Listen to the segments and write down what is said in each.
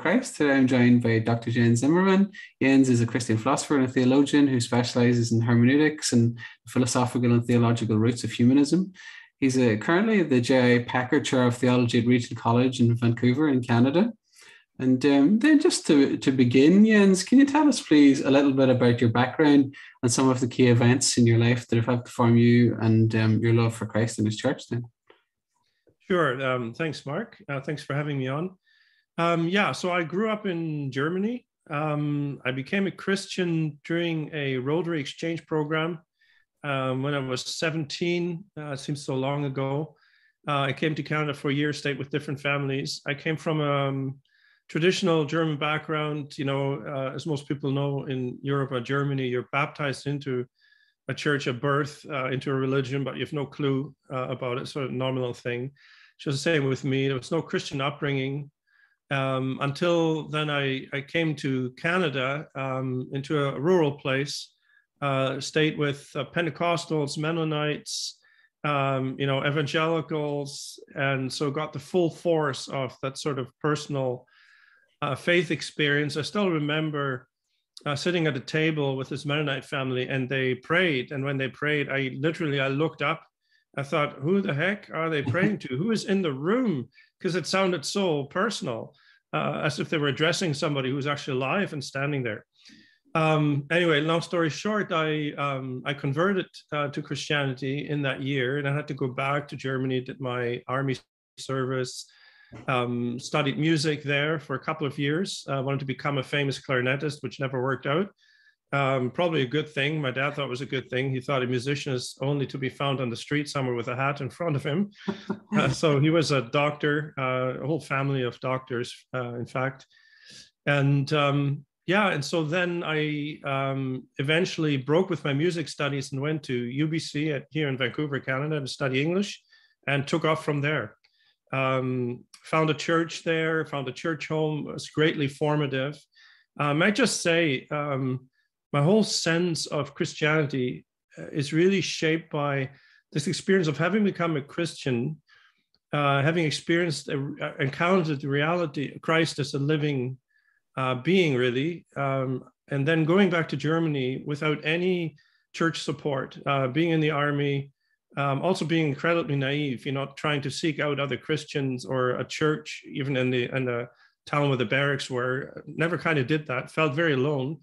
Christ. Today I'm joined by Dr. Jens Zimmermann. Jens is a Christian philosopher and a theologian who specializes in hermeneutics and philosophical and theological roots of humanism. He's a, currently the J.I. Packer Chair of Theology at Regent College in Vancouver, in Canada. And um, then, just to, to begin, Jens, can you tell us, please, a little bit about your background and some of the key events in your life that have helped form you and um, your love for Christ and His church? Then, sure. Um, thanks, Mark. Uh, thanks for having me on. Um, yeah, so I grew up in Germany. Um, I became a Christian during a Rotary Exchange program um, when I was 17. Uh, it seems so long ago. Uh, I came to Canada for a year, stayed with different families. I came from a um, traditional German background. You know, uh, as most people know, in Europe or Germany, you're baptized into a church at birth, uh, into a religion, but you have no clue uh, about it. Sort of nominal thing. Just the same with me. There was no Christian upbringing um, until then, I, I came to Canada um, into a rural place, uh, stayed with uh, Pentecostals, Mennonites, um, you know, evangelicals, and so got the full force of that sort of personal uh, faith experience. I still remember uh, sitting at a table with this Mennonite family, and they prayed. And when they prayed, I literally I looked up. I thought, who the heck are they praying to? Who is in the room? Because it sounded so personal uh, as if they were addressing somebody who was actually alive and standing there. Um, anyway, long story short, I um, I converted uh, to Christianity in that year, and I had to go back to Germany. Did my army service, um, studied music there for a couple of years. I wanted to become a famous clarinetist, which never worked out um, probably a good thing. My dad thought it was a good thing. He thought a musician is only to be found on the street somewhere with a hat in front of him. uh, so he was a doctor, uh, a whole family of doctors, uh, in fact. And um, yeah, and so then I um, eventually broke with my music studies and went to UBC at, here in Vancouver, Canada, to study English, and took off from there. Um, found a church there, found a church home. It was greatly formative. Um, I just say um, my whole sense of Christianity uh, is really shaped by this experience of having become a Christian, uh, having experienced, a, uh, encountered the reality Christ as a living uh, being, really, um, and then going back to Germany without any church support, uh, being in the army, um, also being incredibly naive, you know, trying to seek out other Christians or a church, even in the in the town where the barracks were. Never kind of did that. Felt very alone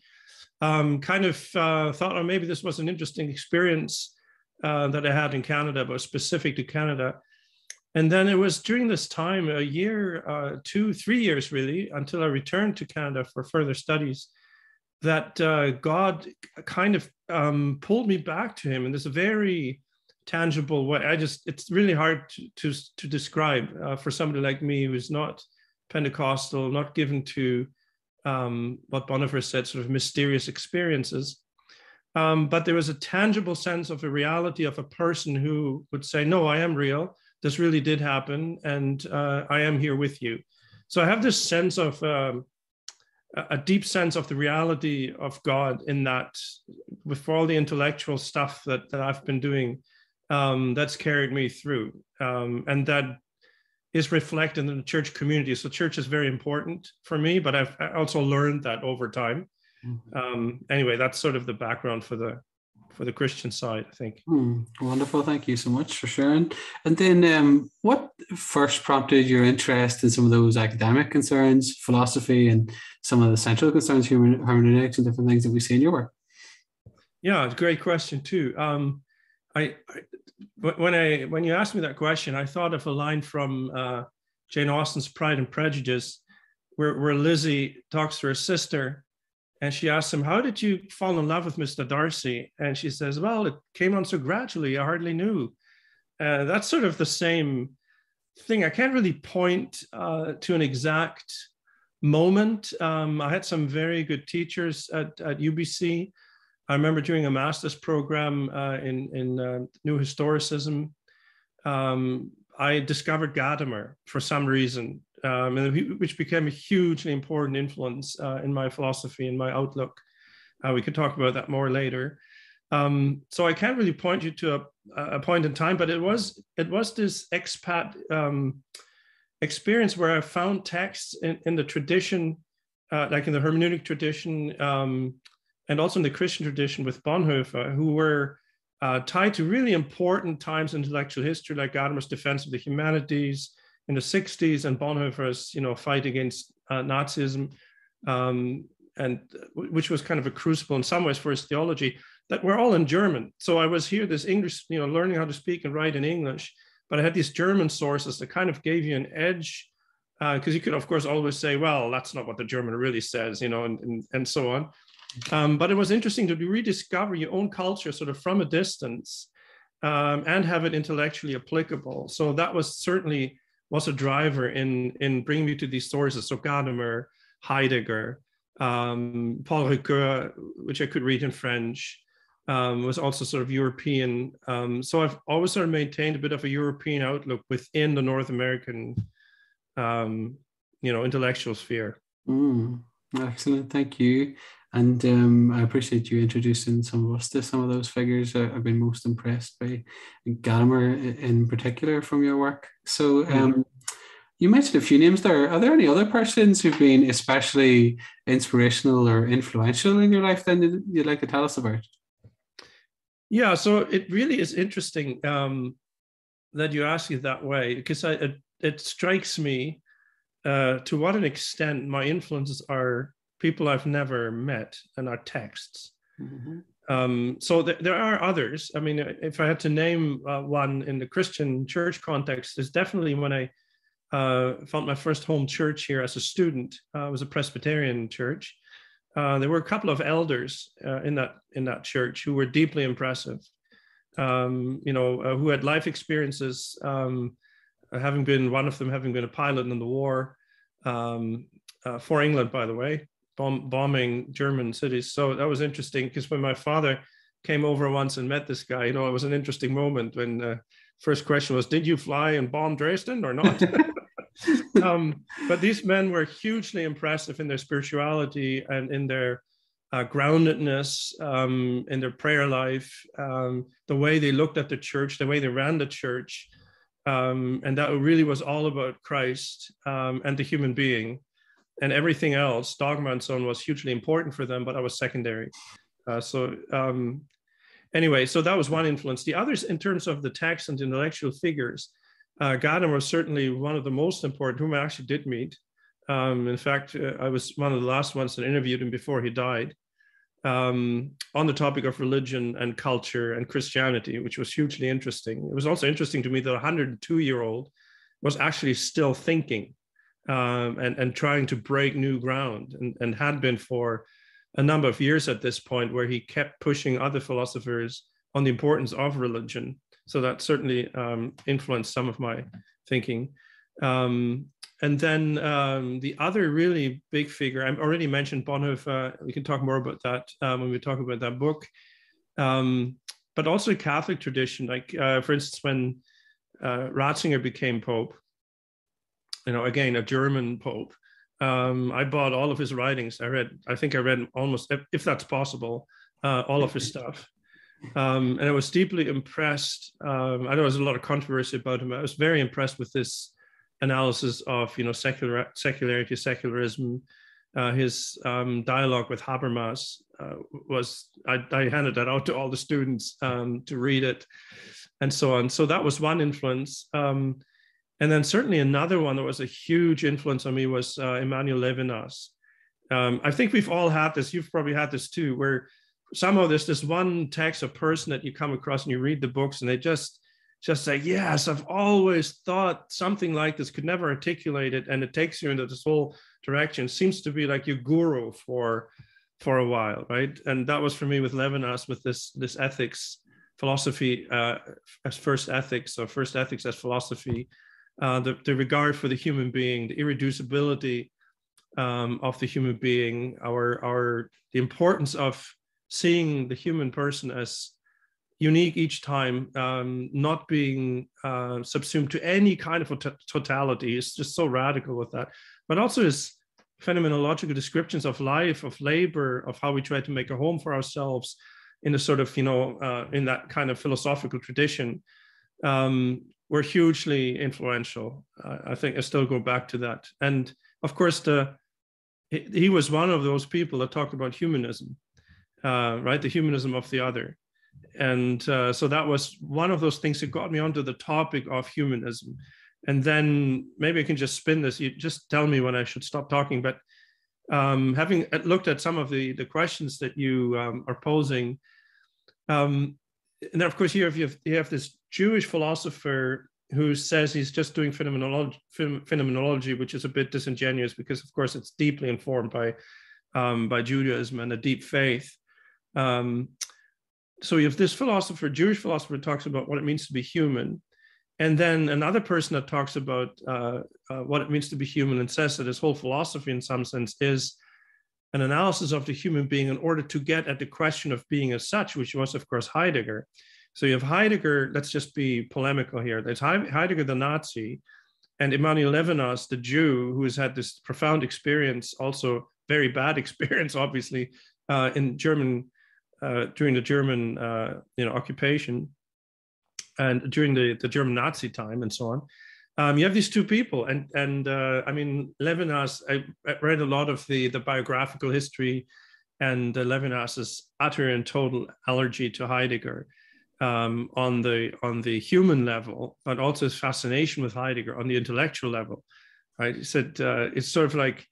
um, kind of uh, thought, oh, maybe this was an interesting experience uh, that I had in Canada, but specific to Canada. And then it was during this time, a year, uh, two, three years really, until I returned to Canada for further studies, that uh, God kind of um, pulled me back to Him in this very tangible way. I just, it's really hard to, to, to describe uh, for somebody like me who's not Pentecostal, not given to um, what Bonhoeffer said, sort of mysterious experiences. Um, but there was a tangible sense of a reality of a person who would say, No, I am real. This really did happen, and uh, I am here with you. So I have this sense of um, a deep sense of the reality of God in that, with all the intellectual stuff that, that I've been doing, um, that's carried me through. Um, and that is reflected in the church community. So church is very important for me, but I've also learned that over time. Mm-hmm. Um, anyway, that's sort of the background for the for the Christian side, I think. Mm, wonderful, thank you so much for sharing. And then, um, what first prompted your interest in some of those academic concerns, philosophy, and some of the central concerns, human hermeneutics, and different things that we see in your work? Yeah, it's a great question too. Um, I, I when I when you asked me that question, I thought of a line from uh, Jane Austen's Pride and Prejudice, where where Lizzie talks to her sister, and she asks him, "How did you fall in love with Mr. Darcy?" And she says, "Well, it came on so gradually, I hardly knew." Uh, that's sort of the same thing. I can't really point uh, to an exact moment. Um, I had some very good teachers at, at UBC I remember doing a master's program uh, in in uh, New Historicism. Um, I discovered Gadamer for some reason, um, and which became a hugely important influence uh, in my philosophy and my outlook. Uh, we could talk about that more later. Um, so I can't really point you to a, a, point in time, but it was it was this expat um, experience where I found texts in, in the tradition, uh, like in the hermeneutic tradition, um, and also in the Christian tradition with Bonhoeffer, who were uh, tied to really important times in intellectual history, like Gadamer's defense of the humanities in the 60s and Bonhoeffer's, you know, fight against uh, Nazism, um, and which was kind of a crucible in some ways for his theology. That were all in German. So I was here, this English, you know, learning how to speak and write in English, but I had these German sources that kind of gave you an edge because uh, you could, of course, always say, well, that's not what the German really says, you know, and, and, and so on. Um, but it was interesting to rediscover your own culture sort of from a distance um, and have it intellectually applicable. So that was certainly was a driver in, in bringing me to these sources. So Gadamer, Heidegger, um, Paul Ricoeur, which I could read in French, um, was also sort of European. Um, so I've always sort of maintained a bit of a European outlook within the North American, um, you know, intellectual sphere. Mm, excellent, thank you. And um, I appreciate you introducing some of us to some of those figures. I, have been most impressed by Gadamer in particular from your work. So mm-hmm. um, you mentioned a few names there. Are there any other persons who've been especially inspirational or influential in your life then you'd like to tell us about? Yeah, so it really is interesting um, that you ask it that way because I, it, it strikes me uh, to what an extent my influences are people I've never met and are texts. Mm-hmm. Um, so th- there are others. I mean, if I had to name uh, one in the Christian church context, is definitely when I uh, found my first home church here as a student. Uh, it was a Presbyterian church. Uh, there were a couple of elders uh, in that in that church who were deeply impressive. Um, you know, uh, who had life experiences, um, having been one of them having been a pilot in the war um, for England, by the way, bomb, bombing German cities. So that was interesting because when my father came over once and met this guy, you know, it was an interesting moment when the uh, first question was, "Did you fly and bomb Dresden or not?" um, but these men were hugely impressive in their spirituality and in their uh, groundedness, um, in their prayer life, um, the way they looked at the church, the way they ran the church. Um, and that really was all about Christ um, and the human being and everything else, dogma and so on, was hugely important for them, but I was secondary. Uh, so um, anyway, so that was one influence. The others, in terms of the text and intellectual figures, uh, Gadamer was certainly one of the most important, whom I actually did meet. Um, in fact, uh, I was one of the last ones that interviewed him before he died um, on the topic of religion and culture and Christianity, which was hugely interesting. It was also interesting to me that a 102 year old was actually still thinking um, and, and trying to break new ground and, and had been for a number of years at this point where he kept pushing other philosophers on the importance of religion. So that certainly um, influenced some of my thinking. Um, and then um, the other really big figure, I've already mentioned Bonhoeffer. We can talk more about that um, when we talk about that book. Um, but also Catholic tradition, like uh, for instance, when uh, Ratzinger became Pope, you know, again, a German pope. Um, I bought all of his writings. I read, I think I read almost, if that's possible, uh, all of his stuff. Um, and I was deeply impressed. Um, I know there's a lot of controversy about him. I was very impressed with this analysis of, you know, secular secularity, secularism. Uh, his um, dialogue with Habermas uh, was, I, I, handed that out to all the students um, to read it and so on. So that was one influence. Um, and then certainly another one that was a huge influence on me was uh, Emmanuel Levinas. Um, I think we've all had this. You've probably had this too, where somehow there's this one text or person that you come across and you read the books and they just just say, yes, I've always thought something like this, could never articulate it, and it takes you into this whole direction. Seems to be like your guru for for a while, right? And that was for me with Levinas, with this this ethics philosophy uh, as first ethics or first ethics as philosophy uh, the, the regard for the human being, the irreducibility um, of the human being, our, our the importance of seeing the human person as unique each time, um, not being uh, subsumed to any kind of totality. It's just so radical with that. But also his phenomenological descriptions of life, of labor, of how we try to make a home for ourselves in a sort of, you know, uh, in that kind of philosophical tradition um, were hugely influential. Uh, I think I still go back to that. And of course, the he, he was one of those people that talked about humanism, uh, right? The humanism of the other and uh, so that was one of those things that got me onto the topic of humanism and then maybe i can just spin this you just tell me when i should stop talking but um, having looked at some of the the questions that you um, are posing um, and then of course here you have, you have this jewish philosopher who says he's just doing phenomenology, phenomenology which is a bit disingenuous because of course it's deeply informed by um, by judaism and a deep faith. Um, so you have this philosopher, Jewish philosopher, talks about what it means to be human, and then another person that talks about uh, uh, what it means to be human and says that his whole philosophy, in some sense, is an analysis of the human being in order to get at the question of being as such, which was, of course, Heidegger. So you have Heidegger. Let's just be polemical here. There's Heidegger, the Nazi, and Emmanuel Levinas, the Jew, who has had this profound experience, also very bad experience, obviously, uh, in German uh, during the German uh, you know occupation and during the, the German Nazi time and so on. Um, you have these two people, and and uh, I mean Levinas. I, I, read a lot of the the biographical history, and uh, Levinas's utter and total allergy to Heidegger um, on the on the human level, but also his fascination with Heidegger on the intellectual level. Right? He said uh, it's sort of like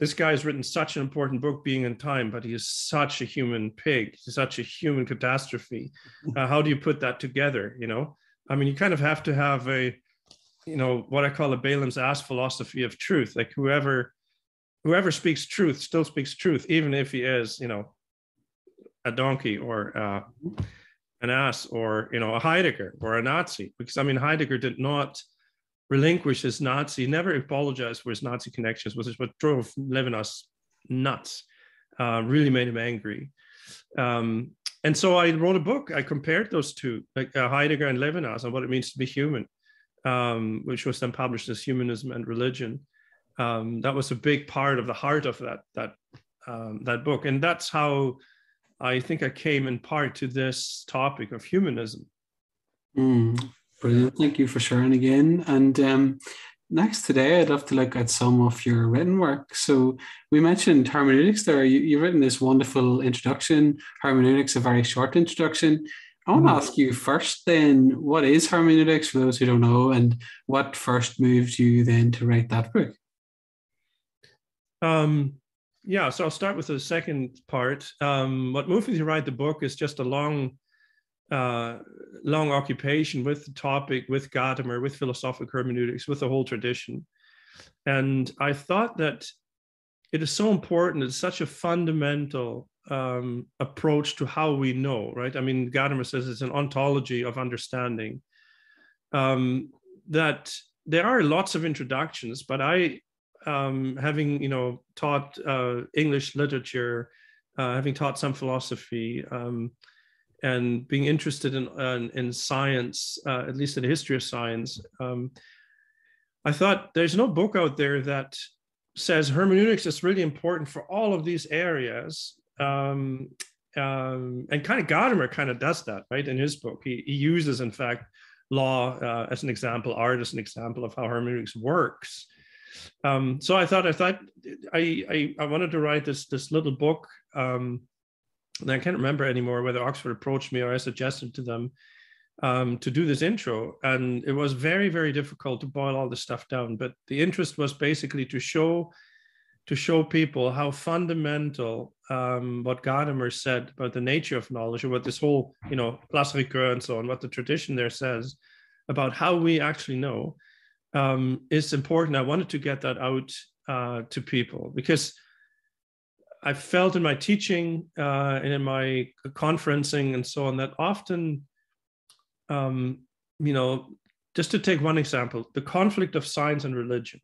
this guy has written such an important book, Being in Time, but he is such a human pig, such a human catastrophe. Uh, how do you put that together? You know, I mean, you kind of have to have a, you know, what I call a Balaam's ass philosophy of truth. Like whoever, whoever speaks truth still speaks truth, even if he is, you know, a donkey or uh, an ass or you know a Heidegger or a Nazi. Because I mean, Heidegger did not relinquish his Nazi, never apologized for his Nazi connections, which is what drove Levinas nuts, uh, really made him angry. Um, and so I wrote a book. I compared those two, like uh, Heidegger and Levinas, on what it means to be human, um, which was then published as Humanism and Religion. Um, that was a big part of the heart of that that um, that book, and that's how I think I came in part to this topic of humanism. Mm, Brilliant. Thank you for sharing again. And um, next today, I'd love to look at some of your written work. So we mentioned hermeneutics there. You, have written this wonderful introduction. Hermeneutics, a very short introduction. I want to mm-hmm. ask you first then, what is hermeneutics for those who don't know, and what first moved you then to write that book? Um, yeah, so I'll start with the second part. Um, what moved me to write the book is just a long uh, long occupation with the topic, with Gadamer, with philosophical hermeneutics, with the whole tradition. And I thought that it is so important, it's such a fundamental um, approach to how we know, right? I mean, Gadamer says it's an ontology of understanding. Um, that there are lots of introductions, but I, um, having you know taught uh, English literature, uh, having taught some philosophy, um, and being interested in in, in science, uh, at least in the history of science, um, I thought there's no book out there that says hermeneutics is really important for all of these areas. Um, um, and kind of Gadamer kind of does that, right? In his book, he, he uses, in fact, law uh, as an example, art as an example of how hermeneutics works. Um, so I thought, I thought, I, I, I wanted to write this this little book um, and I can't remember anymore whether Oxford approached me or I suggested to them um, to do this intro. And it was very, very difficult to boil all this stuff down. But the interest was basically to show to show people how fundamental um, what Gadamer said about the nature of knowledge, what this whole, you know, Paul Ricoeur and so on, what the tradition there says about how we actually know um, is important. I wanted to get that out uh, to people because I felt in my teaching uh, and in my conferencing and so on that often, um, you know, just to take one example, the conflict of science and religion,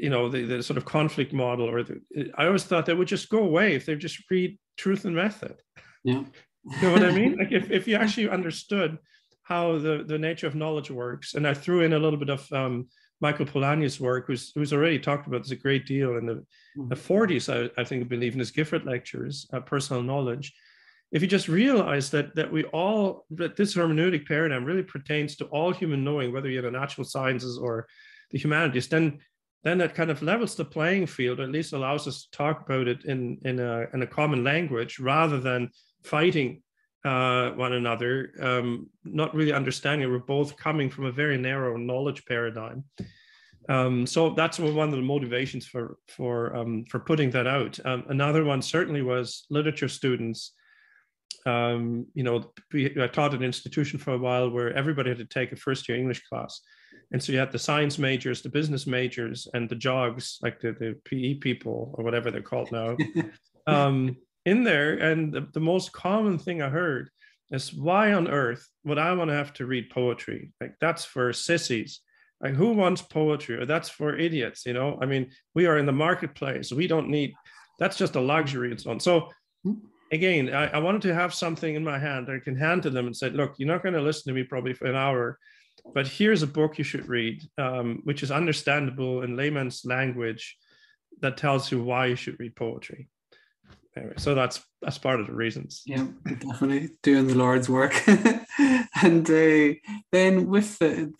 you know, the, the sort of conflict model, or the, I always thought that would just go away if they just read Truth and Method. Yeah. You know what I mean? Like if, if you actually understood how the, the nature of knowledge works, and I threw in a little bit of um, Michael Polanyi's work, who's, who's already talked about this a great deal in the, mm-hmm. the 40s, I, I think, I believe in his Gifford lectures, uh, personal knowledge. If you just realize that that we all that this hermeneutic paradigm really pertains to all human knowing, whether you're in the natural sciences or the humanities, then then that kind of levels the playing field, at least allows us to talk about it in in a in a common language rather than fighting uh, one another, um, not really understanding. We're both coming from a very narrow knowledge paradigm. Um, so that's one of the motivations for for um, for putting that out. Um, another one certainly was literature students. Um, you know, I taught an institution for a while where everybody had to take a first year English class, and so you had the science majors, the business majors, and the jogs, like the, the PE people or whatever they're called now. Um, in there. And the, the most common thing I heard is why on earth would I want to have to read poetry? Like that's for sissies. Like who wants poetry? Or that's for idiots, you know? I mean, we are in the marketplace. We don't need that's just a luxury and so on. So again, I, I wanted to have something in my hand that I can hand to them and say, look, you're not going to listen to me probably for an hour, but here's a book you should read, um, which is understandable in layman's language that tells you why you should read poetry anyway, so that's that's part of the reasons. Yeah, definitely doing the Lord's work. and uh, then with the,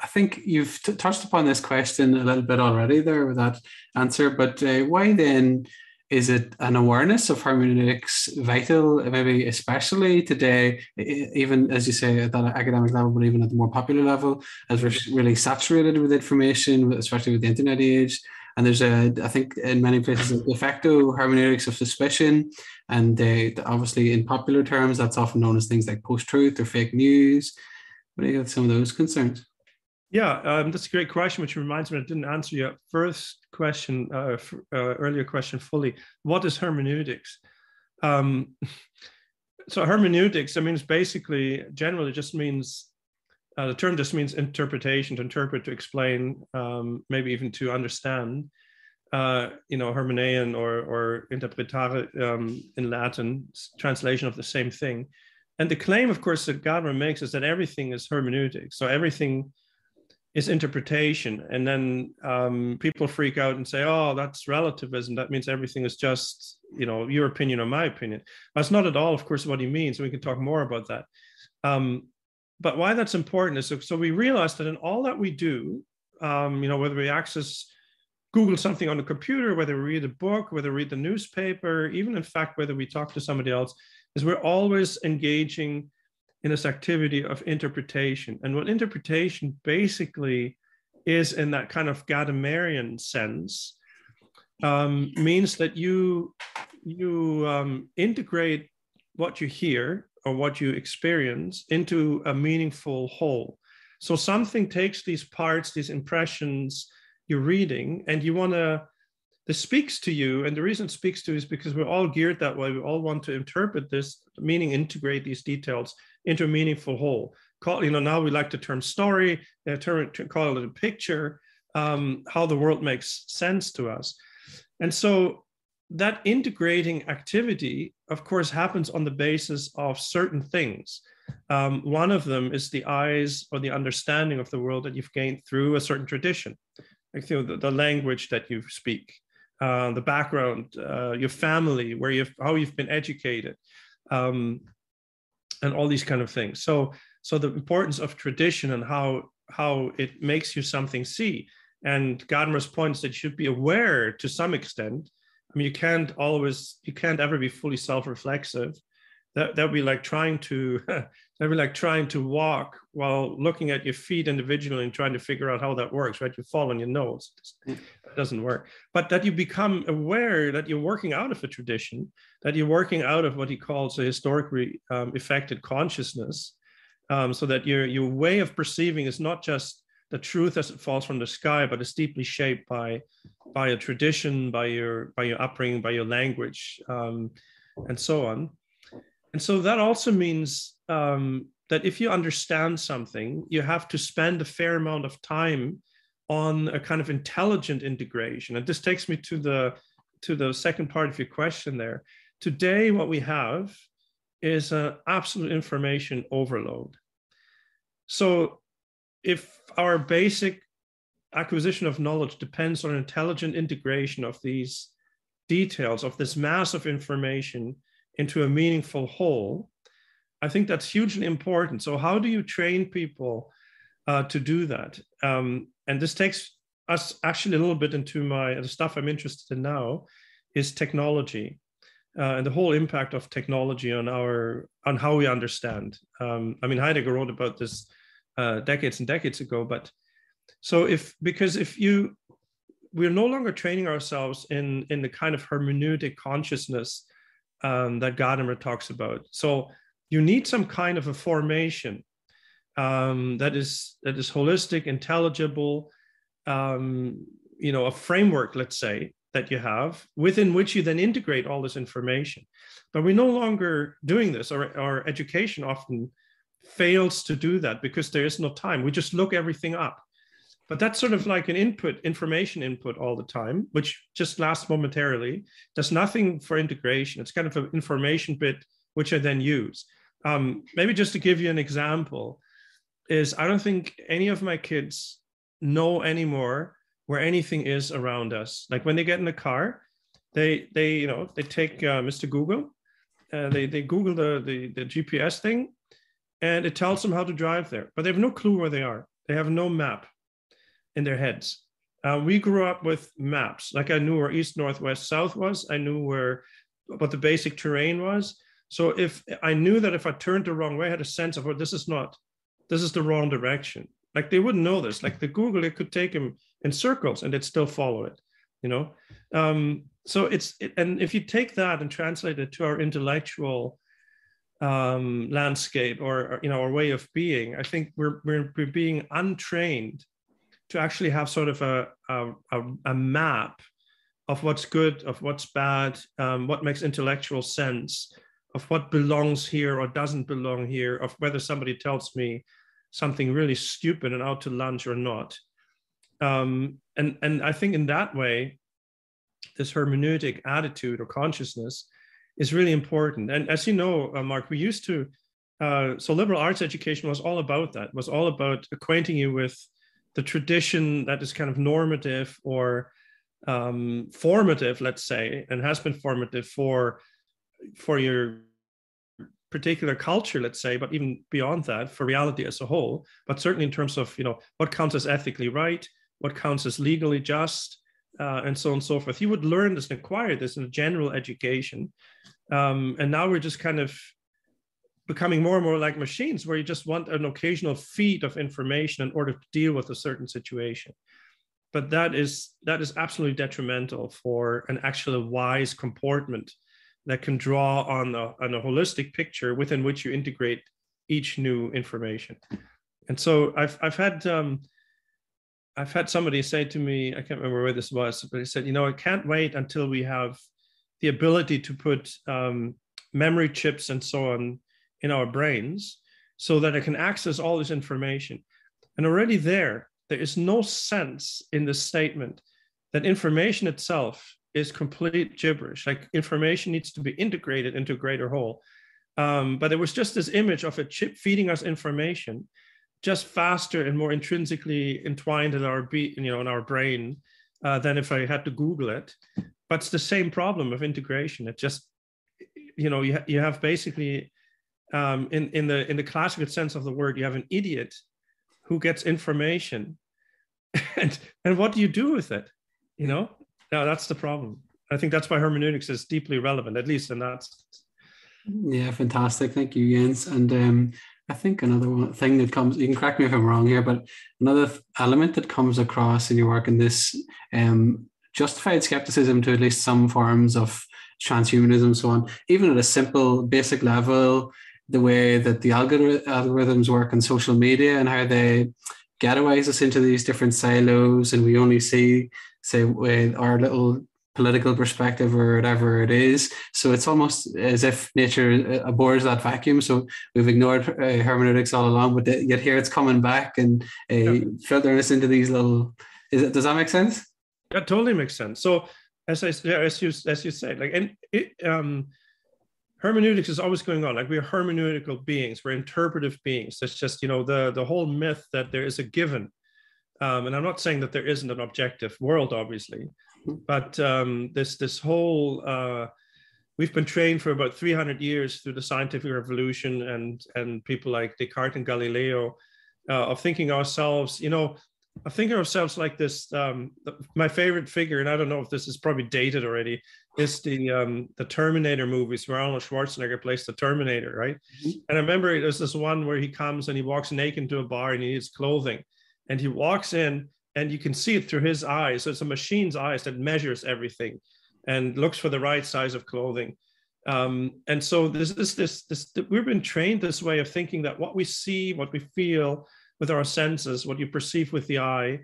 I think you've t- touched upon this question a little bit already there with that answer, but uh, why then? Is it an awareness of hermeneutics vital, maybe especially today, even as you say at that academic level, but even at the more popular level, as we're really saturated with information, especially with the internet age? And there's a, I think in many places, a de facto hermeneutics of suspicion. And they, obviously, in popular terms, that's often known as things like post truth or fake news. What do you got some of those concerns? Yeah, um, that's a great question, which reminds me I didn't answer your first question, uh, uh, earlier question fully. What is hermeneutics? Um, so hermeneutics, I mean, it's basically generally just means uh, the term just means interpretation, to interpret, to explain, um, maybe even to understand. Uh, you know, hermeneuein or, or interpretare um, in Latin, translation of the same thing. And the claim, of course, that Gadamer makes is that everything is hermeneutic. So everything is interpretation. And then um, people freak out and say, oh, that's relativism. That means everything is just, you know, your opinion or my opinion. That's not at all, of course, what he means. We can talk more about that. Um, but why that's important is so, so we realize that in all that we do, um, you know, whether we access Google something on the computer, whether we read a book, whether we read the newspaper, even in fact, whether we talk to somebody else, is we're always engaging in this activity of interpretation. And what interpretation basically is in that kind of Gadamerian sense, um, means that you you um, integrate what you hear or what you experience into a meaningful whole. So something takes these parts, these impressions you're reading, and you want to, this speaks to you. And the reason it speaks to you is because we're all geared that way. We all want to interpret this, meaning integrate these details into a meaningful whole. Call, you know, now we like the term story, uh, term, to call it a picture, um, how the world makes sense to us. And so that integrating activity, of course, happens on the basis of certain things. Um, one of them is the eyes or the understanding of the world that you've gained through a certain tradition, like you know, the, the language that you speak, uh, the background, uh, your family, where you've how you've been educated, um, and all these kind of things. So, so the importance of tradition and how how it makes you something see. And Gadamer's points that you should be aware to some extent I mean, you can't always, you can't ever be fully self-reflexive. That that would be like trying to, that would be like trying to walk while looking at your feet individually and trying to figure out how that works. Right, you fall on your nose. It doesn't work. But that you become aware that you're working out of a tradition, that you're working out of what he calls a historically um, affected consciousness, um, so that your your way of perceiving is not just the truth as it falls from the sky, but it's deeply shaped by by a tradition, by your by your upbringing, by your language, um, and so on. And so that also means um, that if you understand something, you have to spend a fair amount of time on a kind of intelligent integration. And this takes me to the to the second part of your question there. Today, what we have is an absolute information overload. So if our basic acquisition of knowledge depends on intelligent integration of these details of this mass of information into a meaningful whole, I think that's hugely important. So, how do you train people uh, to do that? Um, and this takes us actually a little bit into my the stuff I'm interested in now is technology uh, and the whole impact of technology on our on how we understand. Um, I mean, Heidegger wrote about this uh, decades and decades ago, but so if because if you we're no longer training ourselves in in the kind of hermeneutic consciousness um, that Gadamer talks about. So you need some kind of a formation um, that is that is holistic, intelligible, um, you know, a framework, let's say, that you have within which you then integrate all this information. But we're no longer doing this. Our, our education often fails to do that because there is no time. We just look everything up. But that's sort of like an input, information input all the time, which just lasts momentarily. Does nothing for integration. It's kind of an information bit which I then use. Um, maybe just to give you an example, is I don't think any of my kids know anymore where anything is around us. Like when they get in the car, they they you know they take uh, Mr. Google, uh, they they Google the, the the GPS thing, and it tells them how to drive there, but they have no clue where they are. They have no map in their heads. Uh, we grew up with maps. Like I knew where east, north, west, south was. I knew where what the basic terrain was. So if I knew that if I turned the wrong way, I had a sense of, well, this is not, this is the wrong direction. Like they wouldn't know this. Like the Google, it could take them in circles and they'd still follow it. You know, um, so it's it, and if you take that and translate it to our intellectual um, landscape or, or you know our way of being, I think we're we're, we're being untrained to actually have sort of a, a, a map of what's good, of what's bad, um, what makes intellectual sense, of what belongs here or doesn't belong here, of whether somebody tells me something really stupid and out to lunch or not. Um, and, and I think in that way, this hermeneutic attitude or consciousness is really important. And as you know, uh, Mark, we used to, uh, so liberal arts education was all about that, was all about acquainting you with the tradition that is kind of normative or um, formative, let's say, and has been formative for for your particular culture, let's say, but even beyond that, for reality as a whole. But certainly in terms of you know what counts as ethically right, what counts as legally just, uh, and so on and so forth. You would learn this and acquire this in a general education, um, and now we're just kind of becoming more and more like machines where you just want an occasional feed of information in order to deal with a certain situation. But that is that is absolutely detrimental for an actual wise comportment that can draw on a, on a holistic picture within which you integrate each new information. And so i've i've had um, i've had somebody say to me i can't remember where this was but he said you know i can't wait until we have the ability to put um, memory chips and so on in our brains so that I can access all this information. And already there, there is no sense in the statement that information itself is complete gibberish. Like information needs to be integrated into a greater whole. Um, but there was just this image of a chip feeding us information, just faster and more intrinsically entwined in our be- you know in our brain uh, than if I had to Google it. But it's the same problem of integration. It just you know you, ha- you have basically um, in in the in the classical sense of the word, you have an idiot who gets information, and and what do you do with it? You know, now that's the problem. I think that's why hermeneutics is deeply relevant, at least in that sense. Yeah, fantastic. Thank you, Jens. And um, I think another one thing that comes, you can correct me if I'm wrong here, but another element that comes across in your work in this um, justified skepticism to at least some forms of transhumanism, so on, even at a simple, basic level, the way that the algorithms work on social media and how they ghettoize us into these different silos and we only see say with our little political perspective or whatever it is. So it's almost as if nature abhors that vacuum. So we've ignored uh, hermeneutics all along but yet here it's coming back and uh, yeah. filtering us into these little is it, does that make sense? That totally makes sense. So as i as you as you said like and it um hermeneutics is always going on. Like we are hermeneutical beings, we're interpretive beings. that's just, you know, the, the whole myth that there is a given. Um, and I'm not saying that there isn't an objective world, obviously, but um, this this whole uh, we've been trained for about 300 years through the scientific revolution and and people like Descartes and Galileo uh, of thinking ourselves, you know, of thinking ourselves like this. Um, my favorite figure, and I don't know if this is probably dated already, is the um, the Terminator movies where Arnold Schwarzenegger plays the Terminator, right? Mm-hmm. And I remember there's this one where he comes and he walks naked into a bar and he needs clothing, and he walks in and you can see it through his eyes. So it's a machine's eyes that measures everything and looks for the right size of clothing. Um, and so this, this, this, this, we've been trained this way of thinking that what we see, what we feel with our senses, what you perceive with the eye,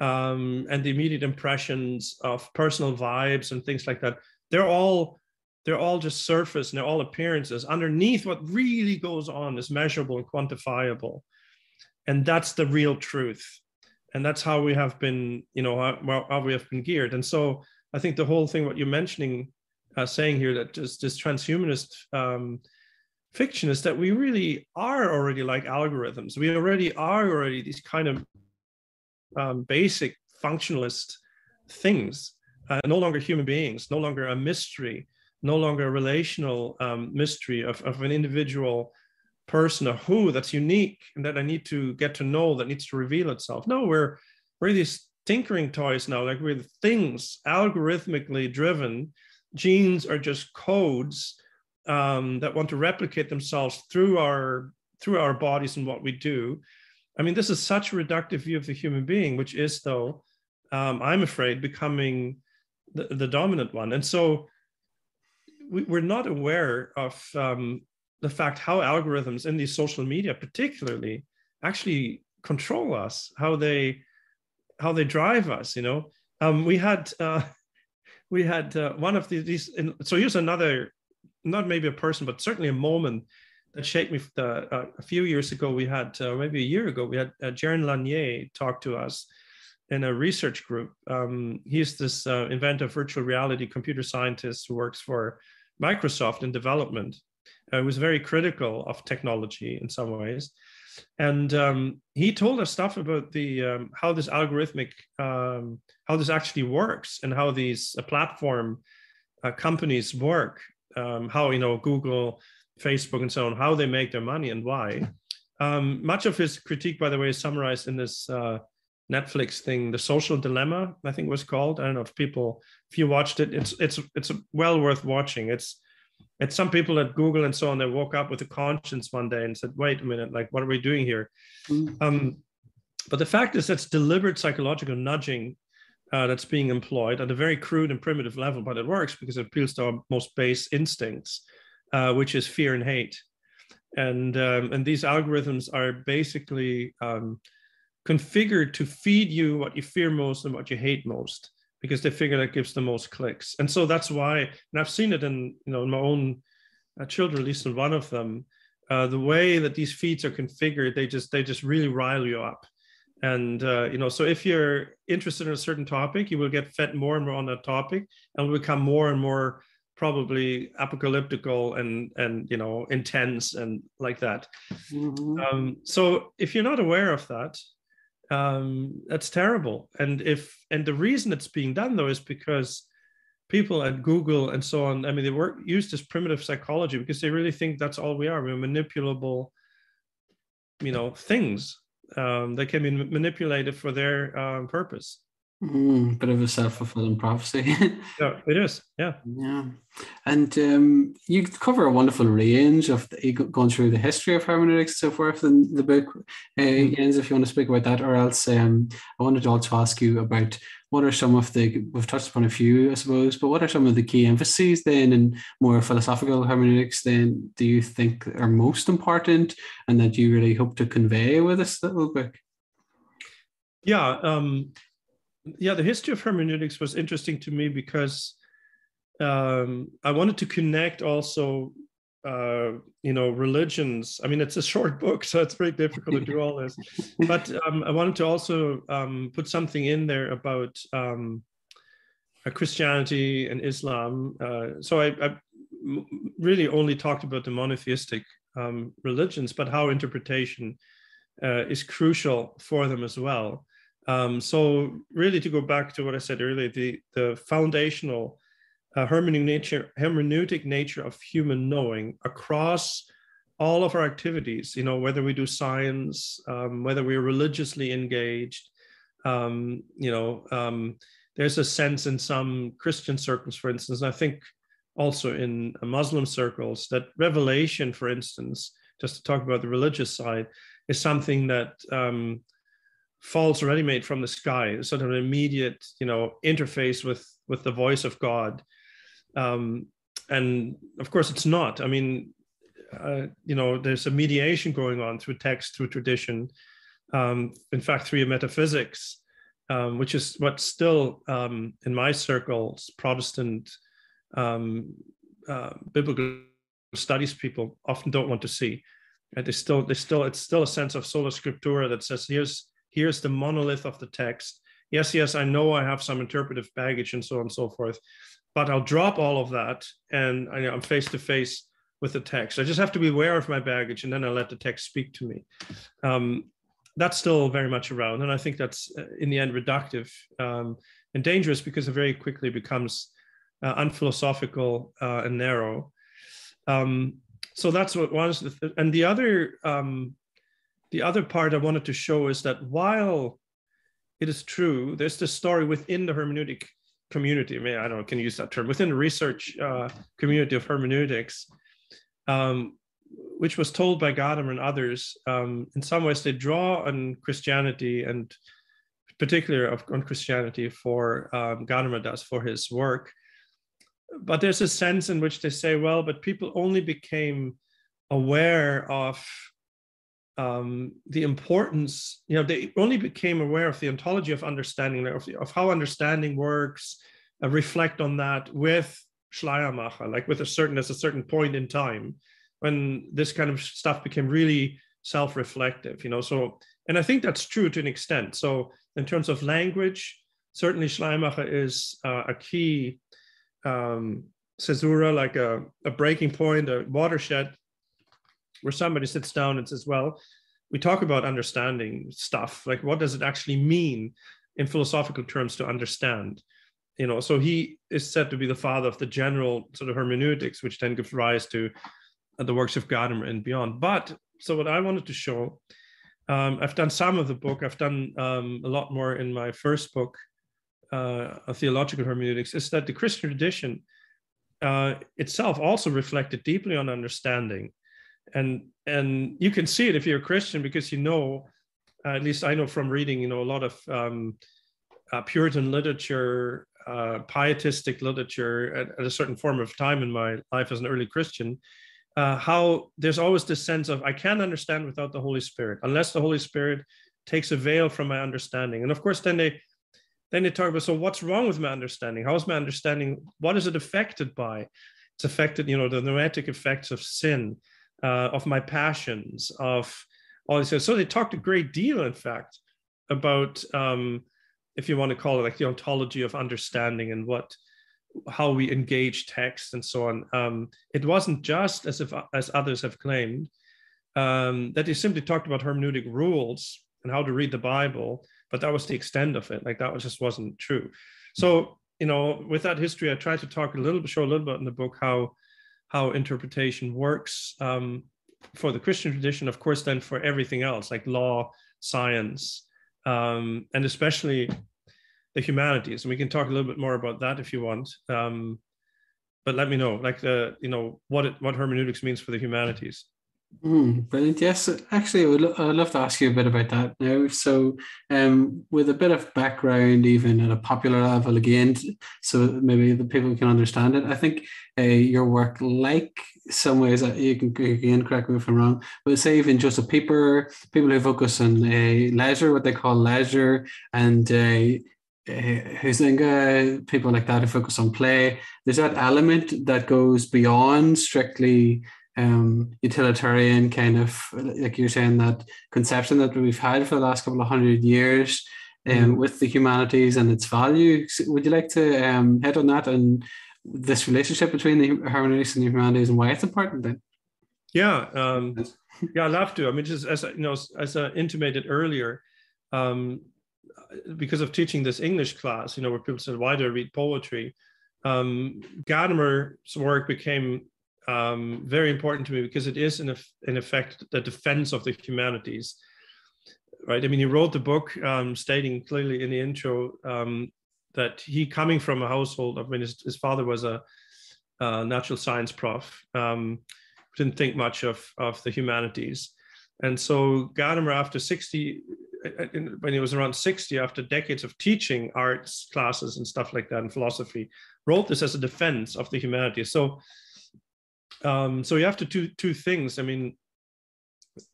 um, and the immediate impressions of personal vibes and things like that, they're all they're all just surface and they're all appearances. Underneath, what really goes on is measurable and quantifiable, and that's the real truth. And that's how we have been you know how, how we have been geared. And so i think the whole thing what you're mentioning uh, saying here that just this transhumanist um, fiction is that we really are already like algorithms we already are already these kind of um, basic functionalist things uh, no longer human beings no longer a mystery no longer a relational um, mystery of, of an individual person, or who that's unique and that I need to get to know that needs to reveal itself. No, we're we're these tinkering toys now, like we're things algorithmically driven. Genes are just codes um, that want to replicate themselves through our through our bodies and what we do. I mean, this is such a reductive view of the human being, which is though, um, I'm afraid, becoming the, the dominant one. And so we, are not aware of um, the fact how algorithms in these social media particularly actually control us how they how they drive us you know um, we had uh, we had uh, one of these in, so here's another not maybe a person but certainly a moment that shaped me the, uh, a few years ago we had uh, maybe a year ago we had uh, Jaron Lanier talk to us in a research group um, he's this uh, inventor virtual reality computer scientist who works for Microsoft in development uh, was very critical of technology in some ways. And um, he told us stuff about the um, how this algorithmic, um, how this actually works, and how these uh, platform uh, companies work. Um, how you know Google, Facebook, and so on, how they make their money and why. Um, much of his critique, by the way, is summarized in this uh, Netflix thing, The Social Dilemma, I think was called. I don't know if people, if you watched it, it's it's it's well worth watching. It's it's some people at Google and so on, they woke up with a conscience one day and said, wait a minute, like, what are we doing here? Mm-hmm. Um, but the fact is that's deliberate psychological nudging uh, that's being employed at a very crude and primitive level, but it works because it appeals to our most base instincts, uh, which is fear and hate. And, um, and these algorithms are basically um, configured to feed you what you fear most and what you hate most because they figure that gives the most clicks. And so that's why, and I've seen it in you know in my own uh, children, at least in one of them, uh, the way that these feeds are configured, they just they just really rile you up. And uh, you know, so if you're interested in a certain topic, you will get fed more and more on that topic, and will become more and more probably apocalyptical and and you know intense and like that. Mm-hmm. Um, so if you're not aware of that, um, that's terrible. And if and the reason it's being done though is because people at Google and so on, I mean, they work used this primitive psychology because they really think that's all we are. We're manipulable, you know, things um, that can be manipulated for their um, purpose. Mm, bit of a self-fulfilling prophecy. yeah, it is. Yeah. Yeah. And um, you cover a wonderful range of the, going through the history of hermeneutics and so forth in the book. Uh, mm. Jens, if you want to speak about that, or else um, I wanted to also ask you about what are some of the, we've touched upon a few, I suppose, but what are some of the key emphases then in more philosophical hermeneutics then do you think are most important and that you really hope to convey with this little book? Yeah, um, yeah, the history of hermeneutics was interesting to me because um, I wanted to connect also, uh, you know, religions. I mean, it's a short book, so it's very difficult to do all this. But um, I wanted to also um, put something in there about um, uh, Christianity and Islam. Uh, so I, I, really only talked about the monotheistic um, religions, but how interpretation uh, is crucial for them as well. Um, so really to go back to what I said earlier, the, the foundational uh, hermeneutic, nature, hermeneutic nature of human knowing across all of our activities, you know, whether we do science, um, whether we're religiously engaged, um, you know, um, there's a sense in some Christian circles, for instance, and I think also in Muslim circles, that revelation, for instance, just to talk about the religious side, is something that falls ready-made from the sky, sort of an immediate, you know, interface with with the voice of God. Um, and of course, it's not. I mean, uh, you know, there's a mediation going on through text, through tradition. Um, in fact, through metaphysics, um, which is what still um, in my circles, Protestant um, uh, biblical studies people often don't want to see. They still, they still, it's still a sense of sola scriptura that says, here's here's the monolith of the text. Yes, yes, I know I have some interpretive baggage and so on and so forth, but I'll drop all of that and I, am face to face with the text. I just have to be aware of my baggage and then I let the text speak to me. Um, that's still very much around. And I think that's uh, in the end reductive um, and dangerous because it very quickly becomes uh, unphilosophical uh, and narrow. Um, so that's what was, and the other um, the other part I wanted to show is that while it is true, there's this story within the hermeneutic community. I mean, I don't know, can use that term within the research uh, community of hermeneutics, um, which was told by Gadamer and others. Um, in some ways, they draw on Christianity and particularly on Christianity for um, Gadamer does for his work. But there's a sense in which they say, well, but people only became aware of um, the importance, you know, they only became aware of the ontology of understanding, of, the, of how understanding works, uh, reflect on that with Schleiermacher, like with a certain, there's a certain point in time when this kind of stuff became really self-reflective, you know, so, and I think that's true to an extent. So in terms of language, certainly Schleiermacher is uh, a key um, caesura, like a, a breaking point, a watershed where somebody sits down and says, well, we talk about understanding stuff. Like, what does it actually mean in philosophical terms to understand? You know, so he is said to be the father of the general sort of hermeneutics, which then gives rise to uh, the works of Gadamer and beyond. But so what I wanted to show, um, I've done some of the book. I've done um, a lot more in my first book, uh, theological hermeneutics, is that the Christian tradition uh, itself also reflected deeply on understanding and and you can see it if you're a christian because you know uh, at least i know from reading you know a lot of um, uh, puritan literature uh, pietistic literature at, at, a certain form of time in my life as an early christian uh, how there's always this sense of i can't understand without the holy spirit. Unless the holy spirit takes a veil from my understanding. And of course then they then they talk about so what's wrong with my understanding? How is my understanding what is it affected by? It's affected you know the noetic effects of sin uh, of my passions, of all these. So they talked a great deal, in fact, about um, if you want to call it like the ontology of understanding and what how we engage text and so on. Um, it wasn't just as if as others have claimed um, that they simply talked about hermeneutic rules and how to read the Bible, but that was the extent of it. Like that was just wasn't true. So you know, with that history, I tried to talk a little bit, show a little bit in the book how how interpretation works um, for the Christian tradition, of course, then for everything else like law, science, um, and especially the humanities. And we can talk a little bit more about that if you want. Um, but let me know, like the you know what it, what hermeneutics means for the humanities. Mm, brilliant. Yes, actually, I would lo- I'd love to ask you a bit about that now. So, um, with a bit of background, even at a popular level, again, so maybe the people can understand it. I think uh, your work, like some ways that you can again correct me if I'm wrong, but say even Josef Pieper, people who focus on uh, leisure, what they call leisure, and uh, Huizinga, people like that who focus on play. There's that element that goes beyond strictly um, utilitarian kind of like you're saying that conception that we've had for the last couple of hundred years um, mm. with the humanities and its value. Would you like to um, head on that and this relationship between the hermeneutics and the humanities and why it's important then? Yeah, um, yeah, I love to. I mean, just as you know, as I intimated earlier, um, because of teaching this English class, you know, where people said, "Why do I read poetry?" Um, Gadamer's work became um, very important to me because it is, in, in effect, the defense of the humanities. Right. I mean, he wrote the book um, stating clearly in the intro um, that he, coming from a household, I mean, his, his father was a, a, natural science prof, um, didn't think much of, of the humanities. And so Gadamer, after 60, when he was around 60, after decades of teaching arts classes and stuff like that and philosophy, wrote this as a defense of the humanities. So, um, so you have to do two things. I mean,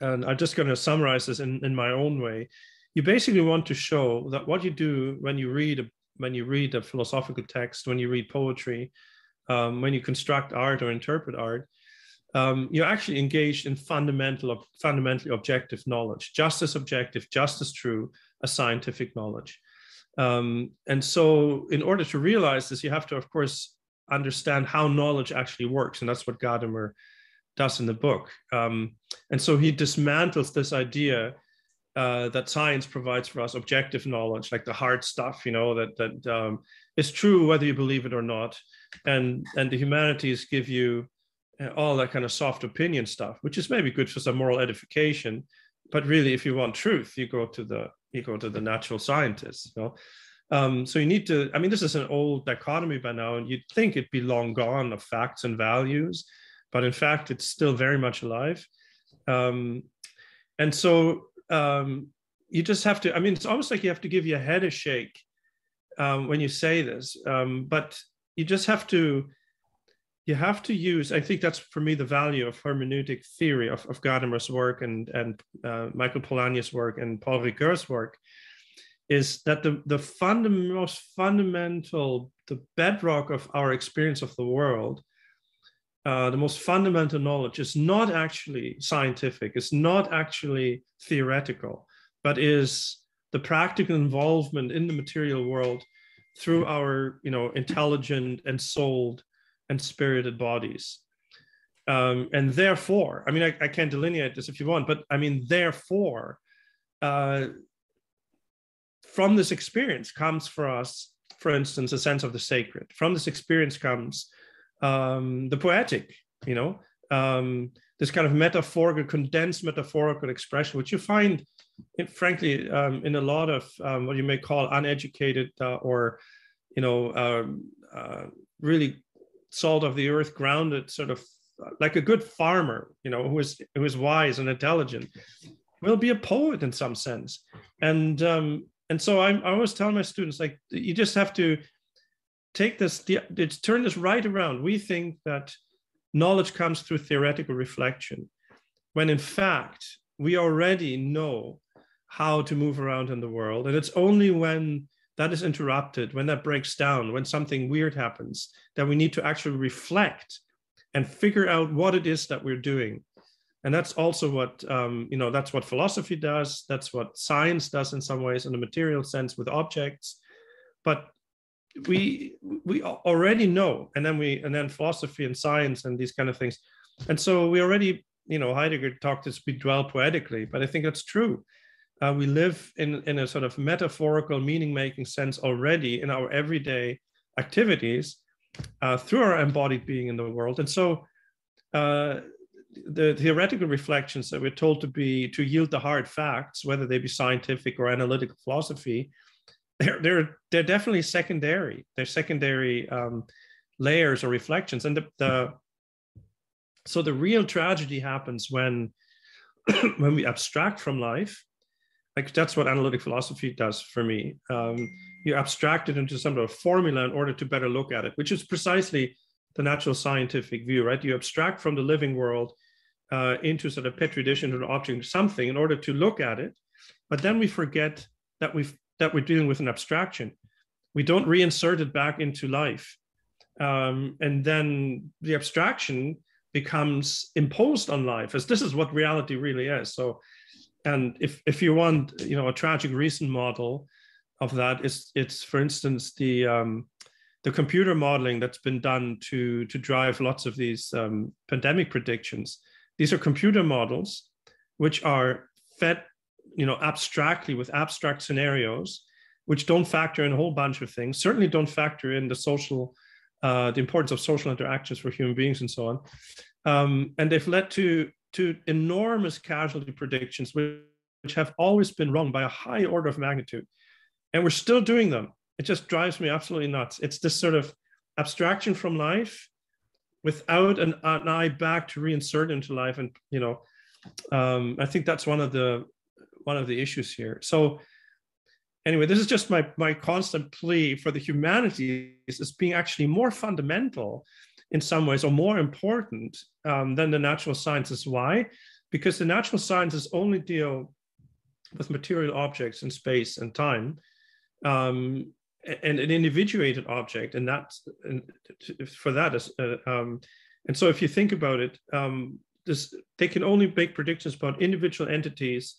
and I'm just going to summarize this in, in my own way. You basically want to show that what you do when you read a, when you read a philosophical text, when you read poetry, um, when you construct art or interpret art, um, you're actually engaged in fundamental, fundamentally objective knowledge, just as objective, just as true as scientific knowledge. Um, and so, in order to realize this, you have to, of course, understand how knowledge actually works, and that's what Gadamer does in the book. Um, and so he dismantles this idea uh, that science provides for us objective knowledge, like the hard stuff, you know, that that um, is true whether you believe it or not, and and the humanities give you uh, all that kind of soft opinion stuff, which is maybe good for some moral edification, but really, if you want truth, you go to the you go to the natural scientists. You know? Um, so you need to. I mean, this is an old dichotomy by now, and you'd think it'd be long gone of facts and values, but in fact, it's still very much alive. Um, and so um, you just have to. I mean, it's almost like you have to give your head a shake um, when you say this, um, but you just have to you have to use i think that's for me the value of hermeneutic theory of, of gadamer's work and, and uh, michael polanyi's work and paul ricoeur's work is that the, the funda- most fundamental the bedrock of our experience of the world uh, the most fundamental knowledge is not actually scientific it's not actually theoretical but is the practical involvement in the material world through our you know intelligent and souled and spirited bodies. Um, and therefore, I mean, I, I, can't delineate this if you want, but I mean, therefore, uh, from this experience comes for us, for instance, a sense of the sacred. From this experience comes um, the poetic, you know, um, this kind of metaphorical, condensed metaphorical expression, which you find, in, frankly, um, in a lot of um, what you may call uneducated uh, or, you know, um, uh, really salt of the earth, grounded, sort of like a good farmer, you know, who is who is wise and intelligent, will be a poet in some sense. And um, and so I, I always tell my students like you just have to take this, turn this right around. We think that knowledge comes through theoretical reflection, when in fact we already know how to move around in the world, and it's only when that is interrupted, when that breaks down, when something weird happens, that we need to actually reflect and figure out what it is that we're doing. And that's also what, um, you know, that's what philosophy does. That's what science does in some ways in a material sense with objects. But we we already know and then we and then philosophy and science and these kind of things and so we already you know heidegger talked to speed dwell poetically but i think that's true uh, we live in, in a sort of metaphorical meaning making sense already in our everyday activities uh, through our embodied being in the world. And so uh, the theoretical reflections that we're told to be to yield the hard facts, whether they be scientific or analytical philosophy, they're they're, they're definitely secondary. They're secondary um, layers or reflections. And the, the so the real tragedy happens when when we abstract from life like that's what analytic philosophy does for me. Um, you abstract it into some sort of formula in order to better look at it, which is precisely the natural scientific view, right? You abstract from the living world uh, into sort of petri dish into an object, or something, in order to look at it. But then we forget that we've that we're dealing with an abstraction. We don't reinsert it back into life, um, and then the abstraction becomes imposed on life, as this is what reality really is. So and if if you want you know a tragic recent model of that is it's for instance the um, the computer modeling that's been done to to drive lots of these um, pandemic predictions. These are computer models which are fed, you know, abstractly with abstract scenarios, which don't factor in a whole bunch of things. Certainly, don't factor in the social, uh, the importance of social interactions for human beings and so on. Um, and they've led to to enormous casualty predictions, which, which have always been wrong by a high order of magnitude, and we're still doing them. It just drives me absolutely nuts. It's this sort of abstraction from life without an, an eye back to reinsert into life and you know um, I think that's one of the one of the issues here. So anyway, this is just my my constant plea for the humanities as being actually more fundamental in some ways or more important um, than the natural sciences. Why? Because the natural sciences only deal with material objects in space and time. Um, and an individuated object, and that's and for that is, uh, um, and so if you think about it, um, this, they can only make predictions about individual entities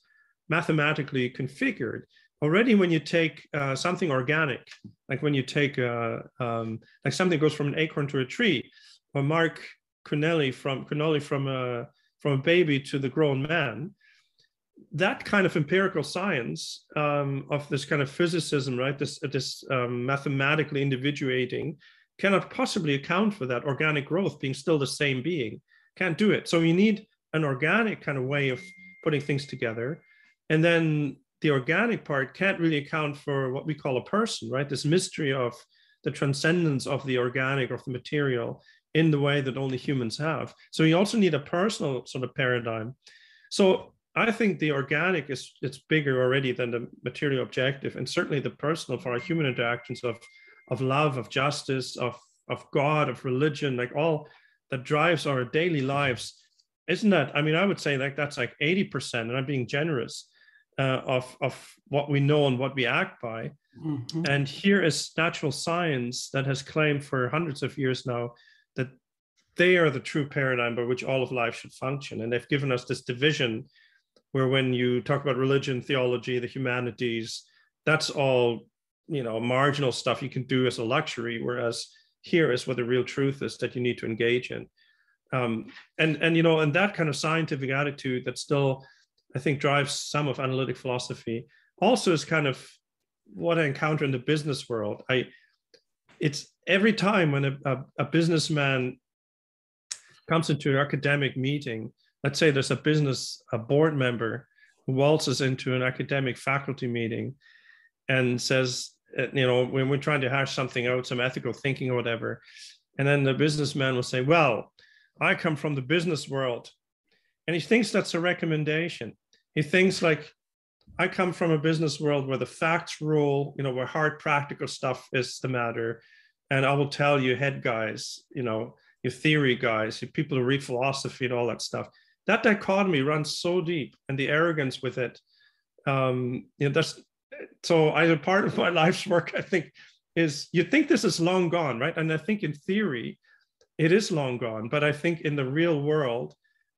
mathematically configured. Already, when you take uh, something organic, like when you take uh, um, like something goes from an acorn to a tree, or Mark Connelly from Connelly from a from a baby to the grown man, that kind of empirical science um, of this kind of physicism, right? This this um, mathematically individuating cannot possibly account for that organic growth being still the same being can't do it. So you need an organic kind of way of putting things together. And then the organic part can't really account for what we call a person, right? This mystery of the transcendence of the organic, of the material in the way that only humans have. So you also need a personal sort of paradigm. So I think the organic is it's bigger already than the material objective, and certainly the personal for our human interactions of of love, of justice, of of God, of religion, like all that drives our daily lives isn't that i mean i would say like that's like 80% and i'm being generous uh, of of what we know and what we act by mm-hmm. and here is natural science that has claimed for hundreds of years now that they are the true paradigm by which all of life should function and they've given us this division where when you talk about religion theology the humanities that's all you know marginal stuff you can do as a luxury whereas here is what the real truth is that you need to engage in. Um, and and you know and that kind of scientific attitude that still i think drives some of analytic philosophy also is kind of what i encounter in the business world. I it's every time when a, a, a businessman comes into an academic meeting let's say there's a business a board member who waltzes into an academic faculty meeting and says uh, you know, when we're trying to hash something out, some ethical thinking or whatever. And then the businessman will say, Well, I come from the business world. And he thinks that's a recommendation. He thinks, like, I come from a business world where the facts rule, you know, where hard practical stuff is the matter. And I will tell you, head guys, you know, your theory guys, your people who read philosophy and all that stuff. That dichotomy runs so deep, and the arrogance with it. Um, you know, that's so i a part of my life's work, I think, is you think this is long gone, right? And I think in theory, it is long gone, but I think in the real world,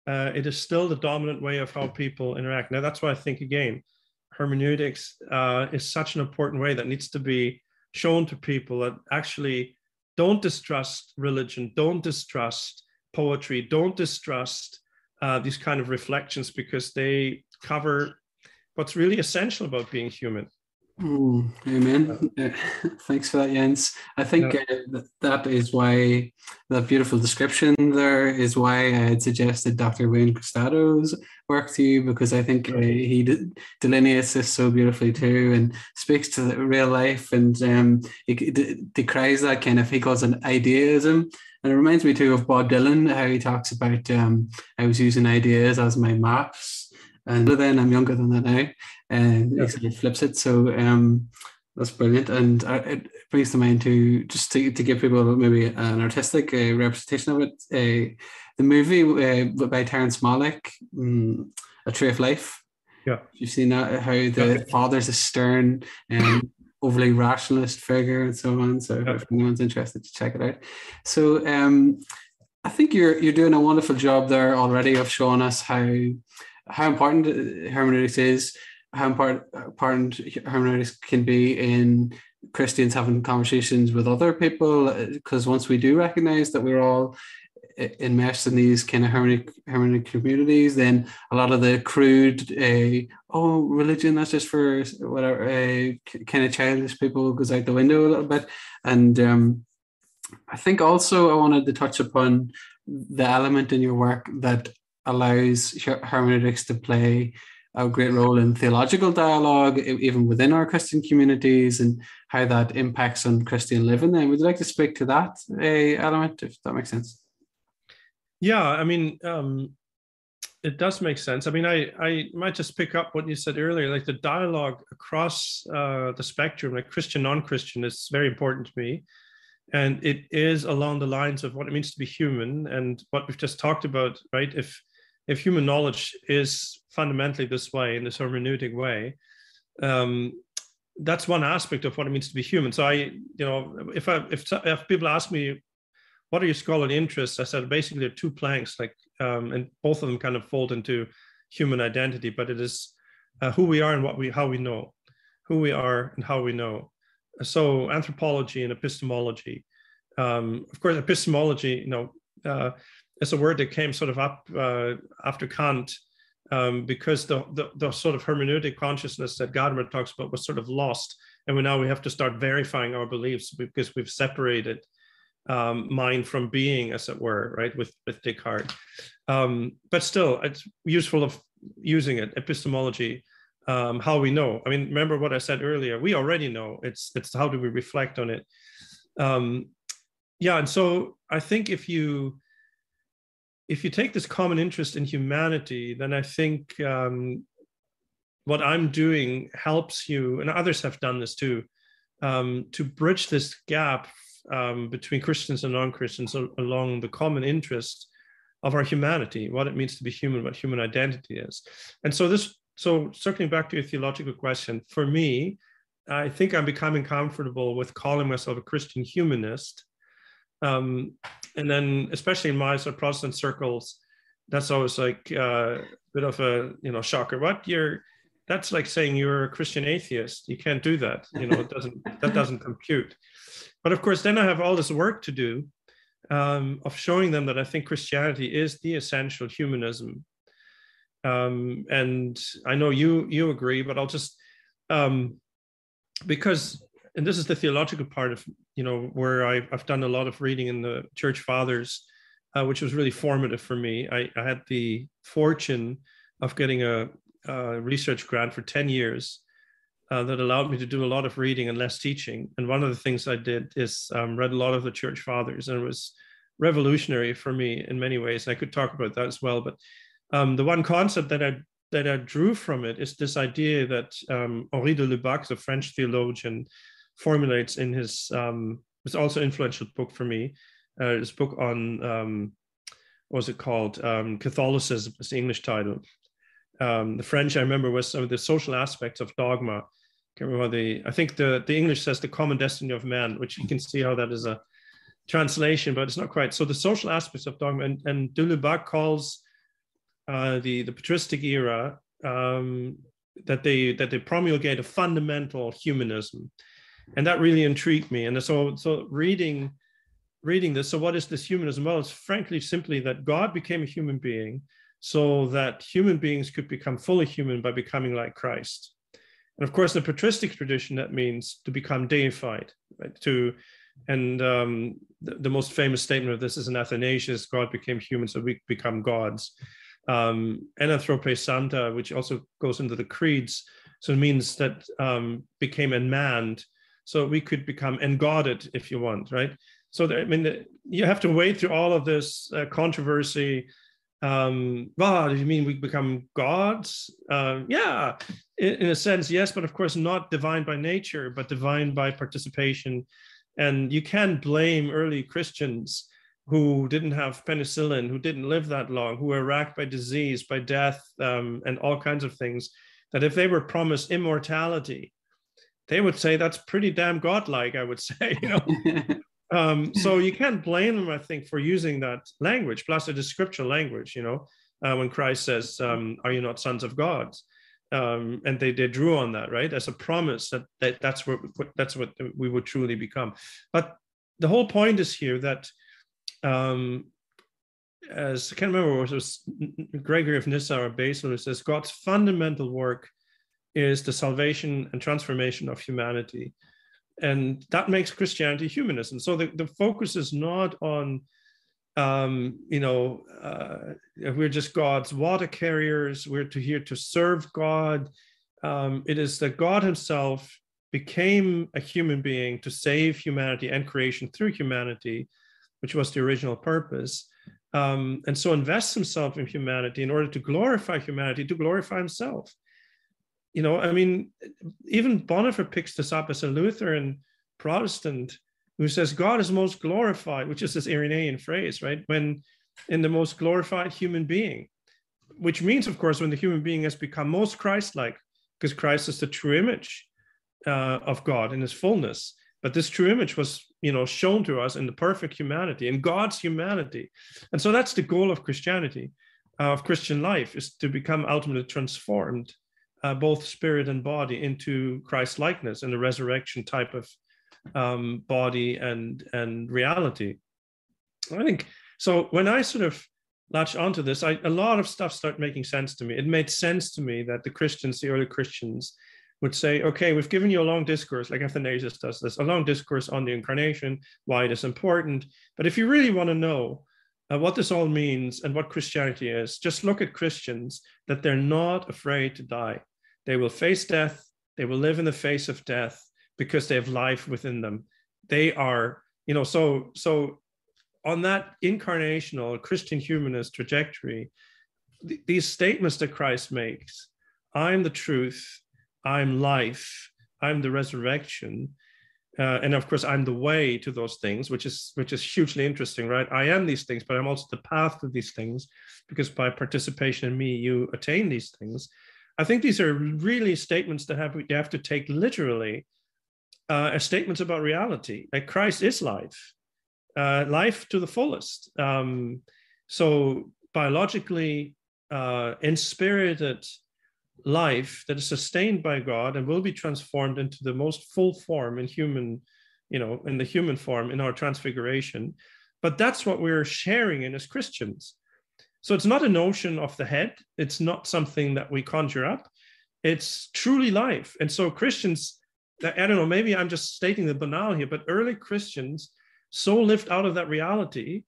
uh, it is still the dominant way of how people interact. Now, that's why I think again, hermeneutics uh, is such an important way that needs to be shown to people that actually don't distrust religion, don't distrust poetry, don't distrust uh, these kind of reflections because they cover what's really essential about being human. Mm, amen. Uh, thanks for that, Jens. I think uh, that is why that beautiful description there is why I had suggested Dr. Wayne Cristaudo's work to you because I think uh, he de- delineates this so beautifully too and speaks to real life and um, he de- decries that kind of he calls it idealism. And it reminds me too of Bob Dylan, how he talks about um, I was using ideas as my maps and then I'm younger than that now, and yeah. he sort of flips it. So um, that's brilliant, and uh, it brings to mind to just to, to give people maybe an artistic uh, representation of it. Uh, the movie uh, by Terrence Malick, um, A Tree of Life. Yeah, you've seen that how the yeah. father's a stern and overly rationalist figure and so on. So yeah. if anyone's interested, to check it out. So um, I think you're you're doing a wonderful job there already of showing us how how important hermeneutics is, how important, important hermeneutics can be in Christians having conversations with other people because once we do recognize that we're all immersed in these kind of hermeneutic, hermeneutic communities, then a lot of the crude, uh, oh, religion, that's just for whatever, uh, kind of childish people goes out the window a little bit. And um, I think also I wanted to touch upon the element in your work that allows hermeneutics to play a great role in theological dialogue, even within our Christian communities, and how that impacts on Christian living. Then, would you like to speak to that uh, element, if that makes sense? Yeah, I mean, um, it does make sense. I mean, I I might just pick up what you said earlier, like the dialogue across uh, the spectrum, like Christian, non-Christian, is very important to me, and it is along the lines of what it means to be human and what we've just talked about, right? If if human knowledge is fundamentally this way in this hermeneutic way, um, that's one aspect of what it means to be human. So I, you know, if I if if people ask me what are your scholarly interests? I said basically two planks, like, um, and both of them kind of fold into human identity, but it is uh, who we are and what we, how we know, who we are and how we know. So anthropology and epistemology. Um, of course, epistemology, you know, uh, is a word that came sort of up uh, after Kant um, because the, the, the sort of hermeneutic consciousness that Gadamer talks about was sort of lost, and we now we have to start verifying our beliefs because we've separated um, mind from being, as it were, right, with, with Descartes. Um, but still, it's useful of using it, epistemology, um, how we know. I mean, remember what I said earlier, we already know, it's, it's how do we reflect on it. Um, yeah, and so I think if you, if you take this common interest in humanity, then I think um, what I'm doing helps you, and others have done this too, um, to bridge this gap um, between Christians and non-Christians along the common interest of our humanity, what it means to be human, what human identity is. And so this, so circling back to your theological question, for me, I think I'm becoming comfortable with calling myself a Christian humanist. Um, and then, especially in my sort of Protestant circles, that's always like uh, a bit of a you know shocker. What you're that's like saying you're a Christian atheist. You can't do that. You know, it doesn't that doesn't compute. But of course, then I have all this work to do um, of showing them that I think Christianity is the essential humanism. Um, and I know you you agree, but I'll just um, because and this is the theological part of you know where I, have done a lot of reading in the church fathers, uh, which was really formative for me. I, I had the fortune of getting a, a research grant for ten years uh, that allowed me to do a lot of reading and less teaching. And one of the things I did is um, read a lot of the church fathers, and it was revolutionary for me in many ways. And I could talk about that as well. But um, the one concept that I that I drew from it is this idea that um, Henri de Lubac, the French theologian, formulates in his um, it's also influential book for me. Uh, his book on um, what was it called? Um, Catholicism is the English title. Um, the French, I remember, was some of the social aspects of dogma. I can't remember the. I think the the English says the common destiny of man, which you can see how that is a translation, but it's not quite. So the social aspects of dogma, and, and calls uh, the the patristic era um, that they that they promulgate a fundamental humanism, and that really intrigued me. And so so reading reading this. So what is this humanism? Well, it's frankly simply that God became a human being so that human beings could become fully human by becoming like Christ. And of course, in the patristic tradition, that means to become deified, right? To, and um, the, the, most famous statement of this is in Athanasius: "God became human, so we become gods." Um, Anthrope Santa, which also goes into the creeds, so it means that um, became unmanned, so we could become engodded, if you want, right? So I mean, you have to wade through all of this uh, controversy um well do you mean we become gods? Uh, yeah in, in, a sense yes but of course not divine by nature but divine by participation. And you can blame early christians who didn't have penicillin who didn't live that long who were racked by disease by death um, and all kinds of things that if they were promised immortality they would say that's pretty damn godlike i would say you know Um, so you can't blame them, I think, for using that language. Plus, it is scriptural language. You know, uh, when Christ says, um, "Are you not sons of God?" um, and they, they drew on that right as a promise that, that that's what that's what we would truly become but the whole point is here that um, as I can't remember it was Gregory of Nyssa or Basil who says God's fundamental work is the salvation and transformation of humanity and that makes Christianity humanism so the, the focus is not on um, you know, uh, we're just God's water carriers. We're to here to serve God. Um, it is that God Himself became a human being to save humanity and creation through humanity, which was the original purpose. Um, and so invests himself in humanity in order to glorify humanity, to glorify himself. You know, I mean, even Bonhoeffer picks this up as a Lutheran Protestant who says God is most glorified, which is this Irenaean phrase, right? When in the most glorified human being, which means, of course, when the human being has become most Christ-like, because Christ is the true image uh, of God in His fullness. But this true image was, you know, shown to us in the perfect humanity, in God's humanity, and so that's the goal of Christianity, uh, of Christian life, is to become ultimately transformed, uh, both spirit and body, into Christ likeness and the resurrection type of um, body and and reality. I think so. When I sort of latch onto this, I, a lot of stuff started making sense to me. It made sense to me that the Christians, the early Christians, would say, okay, we've given you a long discourse, like Athanasius does this, a long discourse on the incarnation, why it is important. But if you really want to know uh, what this all means and what Christianity is, just look at Christians that they're not afraid to die. They will face death, they will live in the face of death, because they have life within them. They are, you know, so so on that incarnational Christian humanist trajectory, th- these statements that Christ makes, I'm the truth, I'm life, I'm the resurrection. Uh, and of course i'm the way to those things which is which is hugely interesting right i am these things but i'm also the path to these things because by participation in me you attain these things i think these are really statements that have you have to take literally uh, as statements about reality. That Christ is life, uh, life to the fullest. Um, so biologically uh, inspirited life that is sustained by God and will be transformed into the most full form in human, you know, in the human form in our transfiguration. But that's what we're sharing in as Christians. So it's not a notion of the head. It's not something that we conjure up. It's truly life. And so Christians I don't know, maybe I'm just stating the banal here, but early Christians so lived out of that reality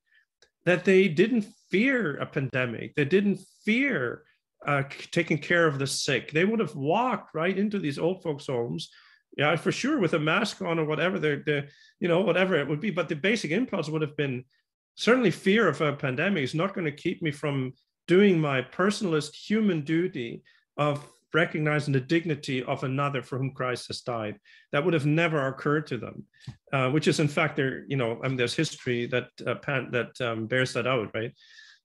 that they didn't fear a pandemic. They didn't fear uh, taking care of the sick. They would have walked right into these old folks' homes, yeah, for sure, with a mask on or whatever they're, they're, you know, whatever it would be. But the basic impulse would have been certainly fear of a pandemic is not going to keep me from doing my personalist human duty of recognizing the dignity of another for whom Christ has died. That would have never occurred to them, uh, which is in fact there. You know, I mean, there's history that uh, pan, that um, bears that out, right?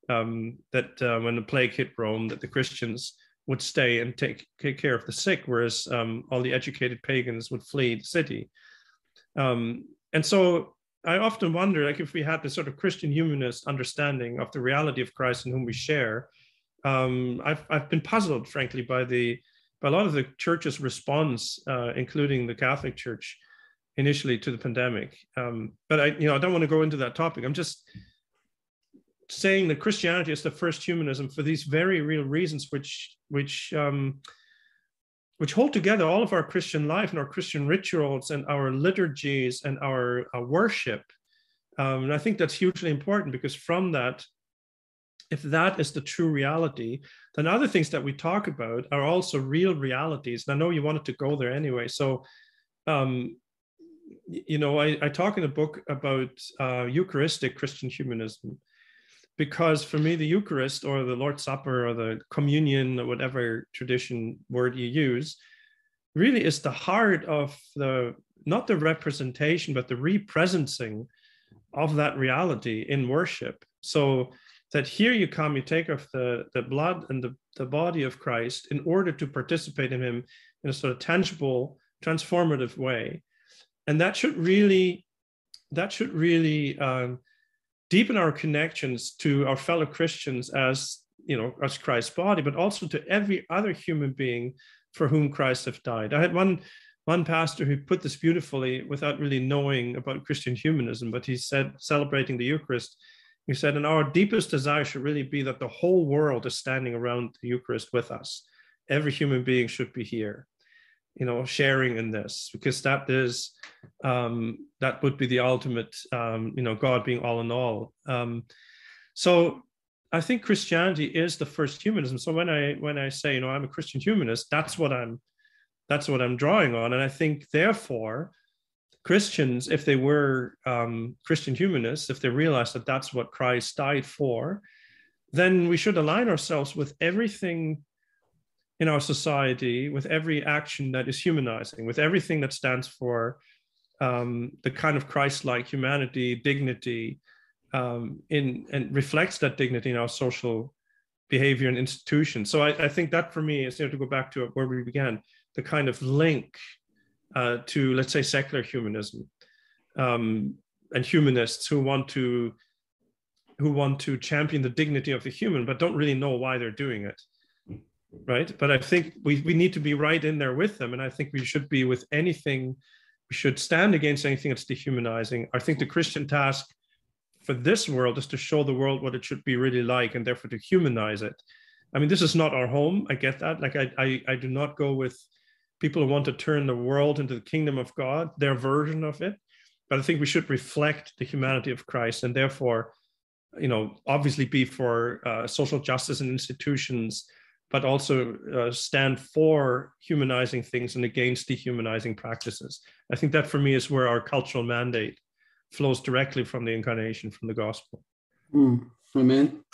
Um, that uh, when the plague hit Rome, that the Christians would stay and take, take care of the sick, whereas um, all the educated pagans would flee the city. Um, and so I often wonder, like, if we had this sort of Christian humanist understanding of the reality of Christ in whom we share, um, I've, I've been puzzled, frankly, by the by a lot of the church's response, uh, including the Catholic Church, initially to the pandemic. Um, but I, you know, I don't want to go into that topic. I'm just saying that Christianity is the first humanism for these very real reasons, which which um, which hold together all of our Christian life and our Christian rituals and our liturgies and our, worship. Um, and I think that's hugely important because from that if that is the true reality, then other things that we talk about are also real realities. And I know you wanted to go there anyway. So, um, you know, I, I, talk in a book about uh, Eucharistic Christian humanism because for me, the Eucharist or the Lord's Supper or the communion or whatever tradition word you use really is the heart of the, not the representation, but the represencing of that reality in worship. So, that here you come, you take of the, the blood and the, the body of Christ in order to participate in him in a sort of tangible, transformative way. And that should really, that should really um, deepen our connections to our fellow Christians as you know, as Christ's body, but also to every other human being for whom Christ have died. I had one one pastor who put this beautifully without really knowing about Christian humanism, but he said, celebrating the Eucharist, he said, and our deepest desire should really be that the whole world is standing around the Eucharist with us. Every human being should be here, you know, sharing in this, because that is, um, that would be the ultimate, um, you know, God being all in all. Um, so I think Christianity is the first humanism. So when I when I say, you know, I'm a Christian humanist, that's what I'm that's what I'm drawing on. And I think therefore, Christians, if they were um, Christian humanists, if they realized that that's what Christ died for, then we should align ourselves with everything in our society, with every action that is humanizing, with everything that stands for um, the kind of Christ-like humanity, dignity, um, in and reflects that dignity in our social behavior and institutions. So I, I think that for me is you know, to go back to where we began, the kind of link uh, to let's say secular humanism um, and humanists who want to who want to champion the dignity of the human but don't really know why they're doing it right? But i think we, we need to be right in there with them and i think we should be with anything we should stand against anything that's dehumanizing. I think the christian task for this world is to show the world what it should be really like and therefore to humanize it. I mean this is not our home i get that. Like i i, I do not go with people who want to turn the world into the kingdom of god their version of it but i think we should reflect the humanity of christ and therefore you know obviously be for uh, social justice and institutions but also uh, stand for humanizing things and against dehumanizing practices i think that for me is where our cultural mandate flows directly from the incarnation, from the gospel. Mm, amen.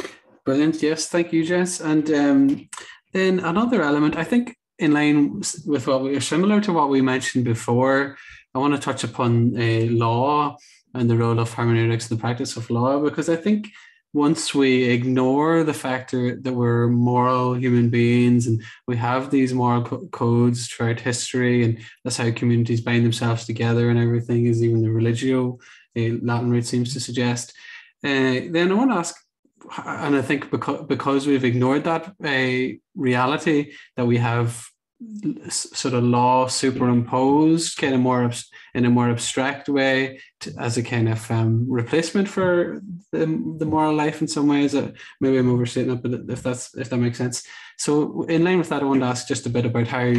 Brilliant. Yes, thank you, Jens. And um, then another element, I think, in line with what we are similar to what we mentioned before, I want to touch upon uh, law and the role of hermeneutics in the practice of law, because I think once we ignore the factor that we're moral human beings and we have these moral co- codes throughout history, and that's how communities bind themselves together and everything is even the religio Latin root seems to suggest. Uh, then I want to ask, and I think because because we've ignored that uh, reality that we have sort of law superimposed kind of more in a more abstract way to, as a kind of um, replacement for the, the moral life in some ways uh, maybe i'm overstating it but if that's if that makes sense. So in line with that i want to ask just a bit about how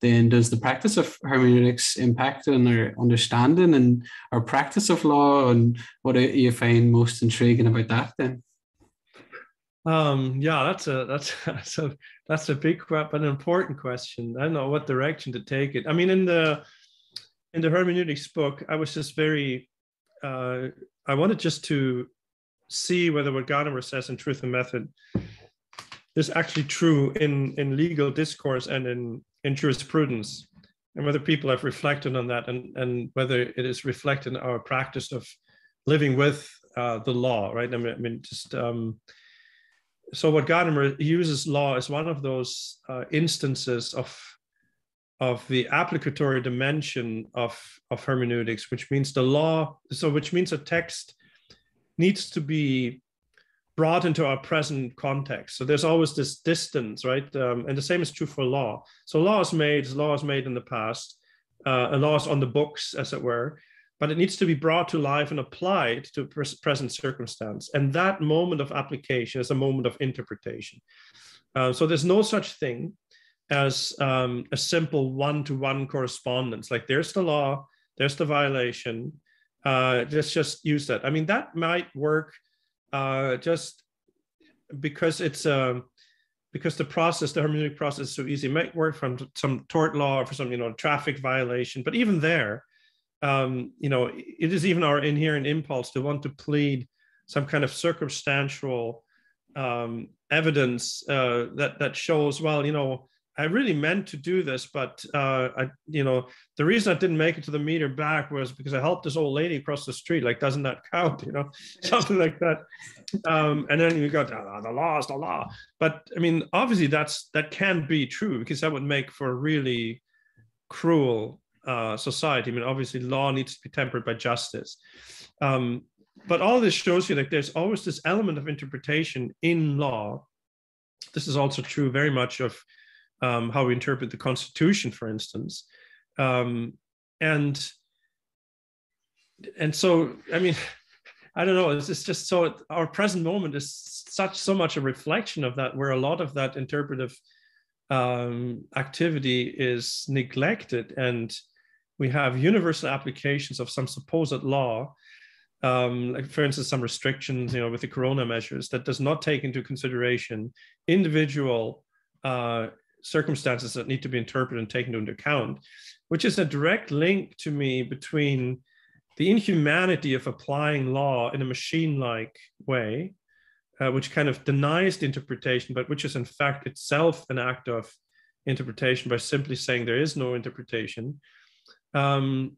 then does the practice of hermeneutics impact on our understanding and our practice of law and what do you find most intriguing about that then um, yeah, that's a that's that's a that's a big but an important question. I don't know what direction to take it. I mean, in the in the hermeneutics book, I was just very uh, I wanted just to see whether what Gadamer says in Truth and Method is actually true in in legal discourse and in in jurisprudence, and whether people have reflected on that and and whether it is reflected in our practice of living with uh, the law, right? I mean, I mean just um, so what Gadamer uses law as one of those uh, instances of of the applicatory dimension of of hermeneutics, which means the law. So which means a text needs to be brought into our present context. So there's always this distance, right? Um, and the same is true for law. So law is made, law is made in the past, uh, law is on the books, as it were but it needs to be brought to life and applied to present circumstance. And that moment of application is a moment of interpretation. Uh, so there's no such thing as um, a simple one-to-one correspondence. Like there's the law, there's the violation. Uh, let's just use that. I mean, that might work uh, just because it's a um, because the process, the hermeneutic process is so easy. It might work from some tort law or for some, you know, traffic violation. But even there, um, you know, it is even our inherent impulse to want to plead some kind of circumstantial um, evidence uh, that that shows, well, you know, I really meant to do this, but uh, I, you know, the reason I didn't make it to the meter back was because I helped this old lady across the street. Like, doesn't that count? You know, something like that. Um, and then you got oh, the law is the law. But I mean, obviously, that's that can be true because that would make for a really cruel uh, society. I mean, obviously, law needs to be tempered by justice. Um, but all this shows you that there's always this element of interpretation in law this is also true very much of um, how we interpret the Constitution, for instance. Um, and and so, I mean, I don't know. It's, it's just so our present moment is such so much a reflection of that, where a lot of that interpretive um, activity is neglected, and we have universal applications of some supposed law um, like for instance, some restrictions, you know, with the corona measures that does not take into consideration individual uh, circumstances that need to be interpreted and taken into account, which is a direct link to me between the inhumanity of applying law in a machine-like way, uh, which kind of denies the interpretation, but which is in fact itself an act of interpretation by simply saying there is no interpretation. Um,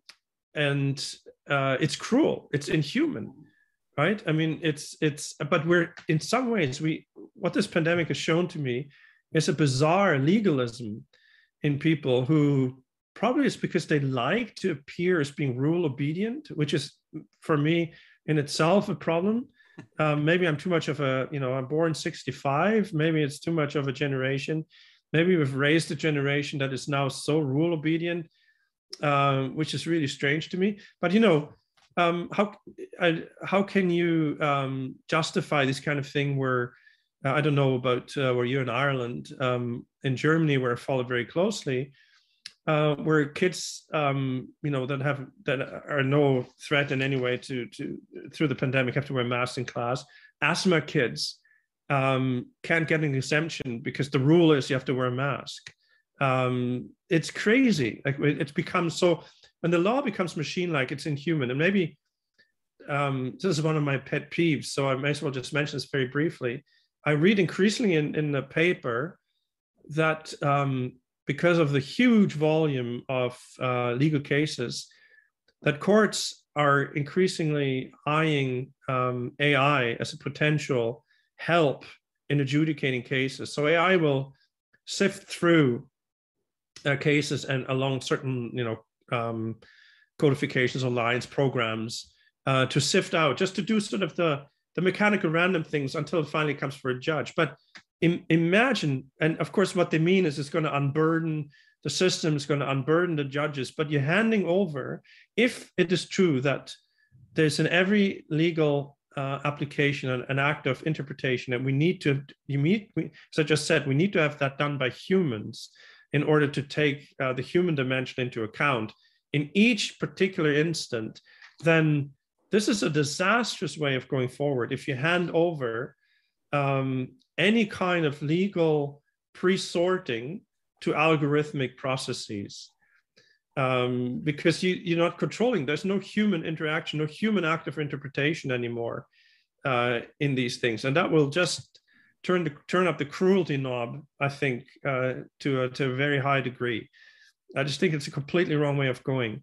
and uh, it's cruel. It's inhuman right? I mean it's it's but we're in some ways we what this pandemic has shown to me is a bizarre legalism in people who probably is because they like to appear as being rule obedient which is for me in itself a problem. Um, maybe i'm too much of a you know i'm born 65 maybe it's too much of a generation. Maybe we've raised a generation that is now so rule obedient um, which is really strange to me. But you know, um, how I, how can you um, justify this kind of thing where uh, I don't know about uh, where you're in Ireland, um, in Germany, where I followed very closely, uh, where kids, um, you know, that have that are no threat in any way to to through the pandemic have to wear masks in class. Asthma kids um, can't get an exemption because the rule is you have to wear a mask um, it's crazy. Like it's become so when the law becomes machine-like, it's inhuman. And maybe um, this is one of my pet peeves. So I may as well just mention this very briefly. I read increasingly in, in the paper that um, because of the huge volume of uh, legal cases, that courts are increasingly eyeing um, AI as a potential help in adjudicating cases. So AI will sift through uh, cases and along certain you know um, codifications or lines programs uh, to sift out just to do sort of the the mechanical random things until it finally comes for a judge. But Im- imagine and of course what they mean is it's going to unburden the system is going to unburden the judges but you're handing over if it is true that there's in every legal uh, application an, an, act of interpretation and we need to you meet we, as i just said we need to have that done by humans in order to take uh, the human dimension into account in each particular instant, then this is a disastrous way of going forward. If you hand over um, any kind of legal pre-sorting to algorithmic processes, um, because you, you're not controlling, there's no human interaction, no human active interpretation anymore uh, in these things. And that will just turn the turn up the cruelty knob. I think uh, to a, to a very high degree. I just think it's a completely wrong way of going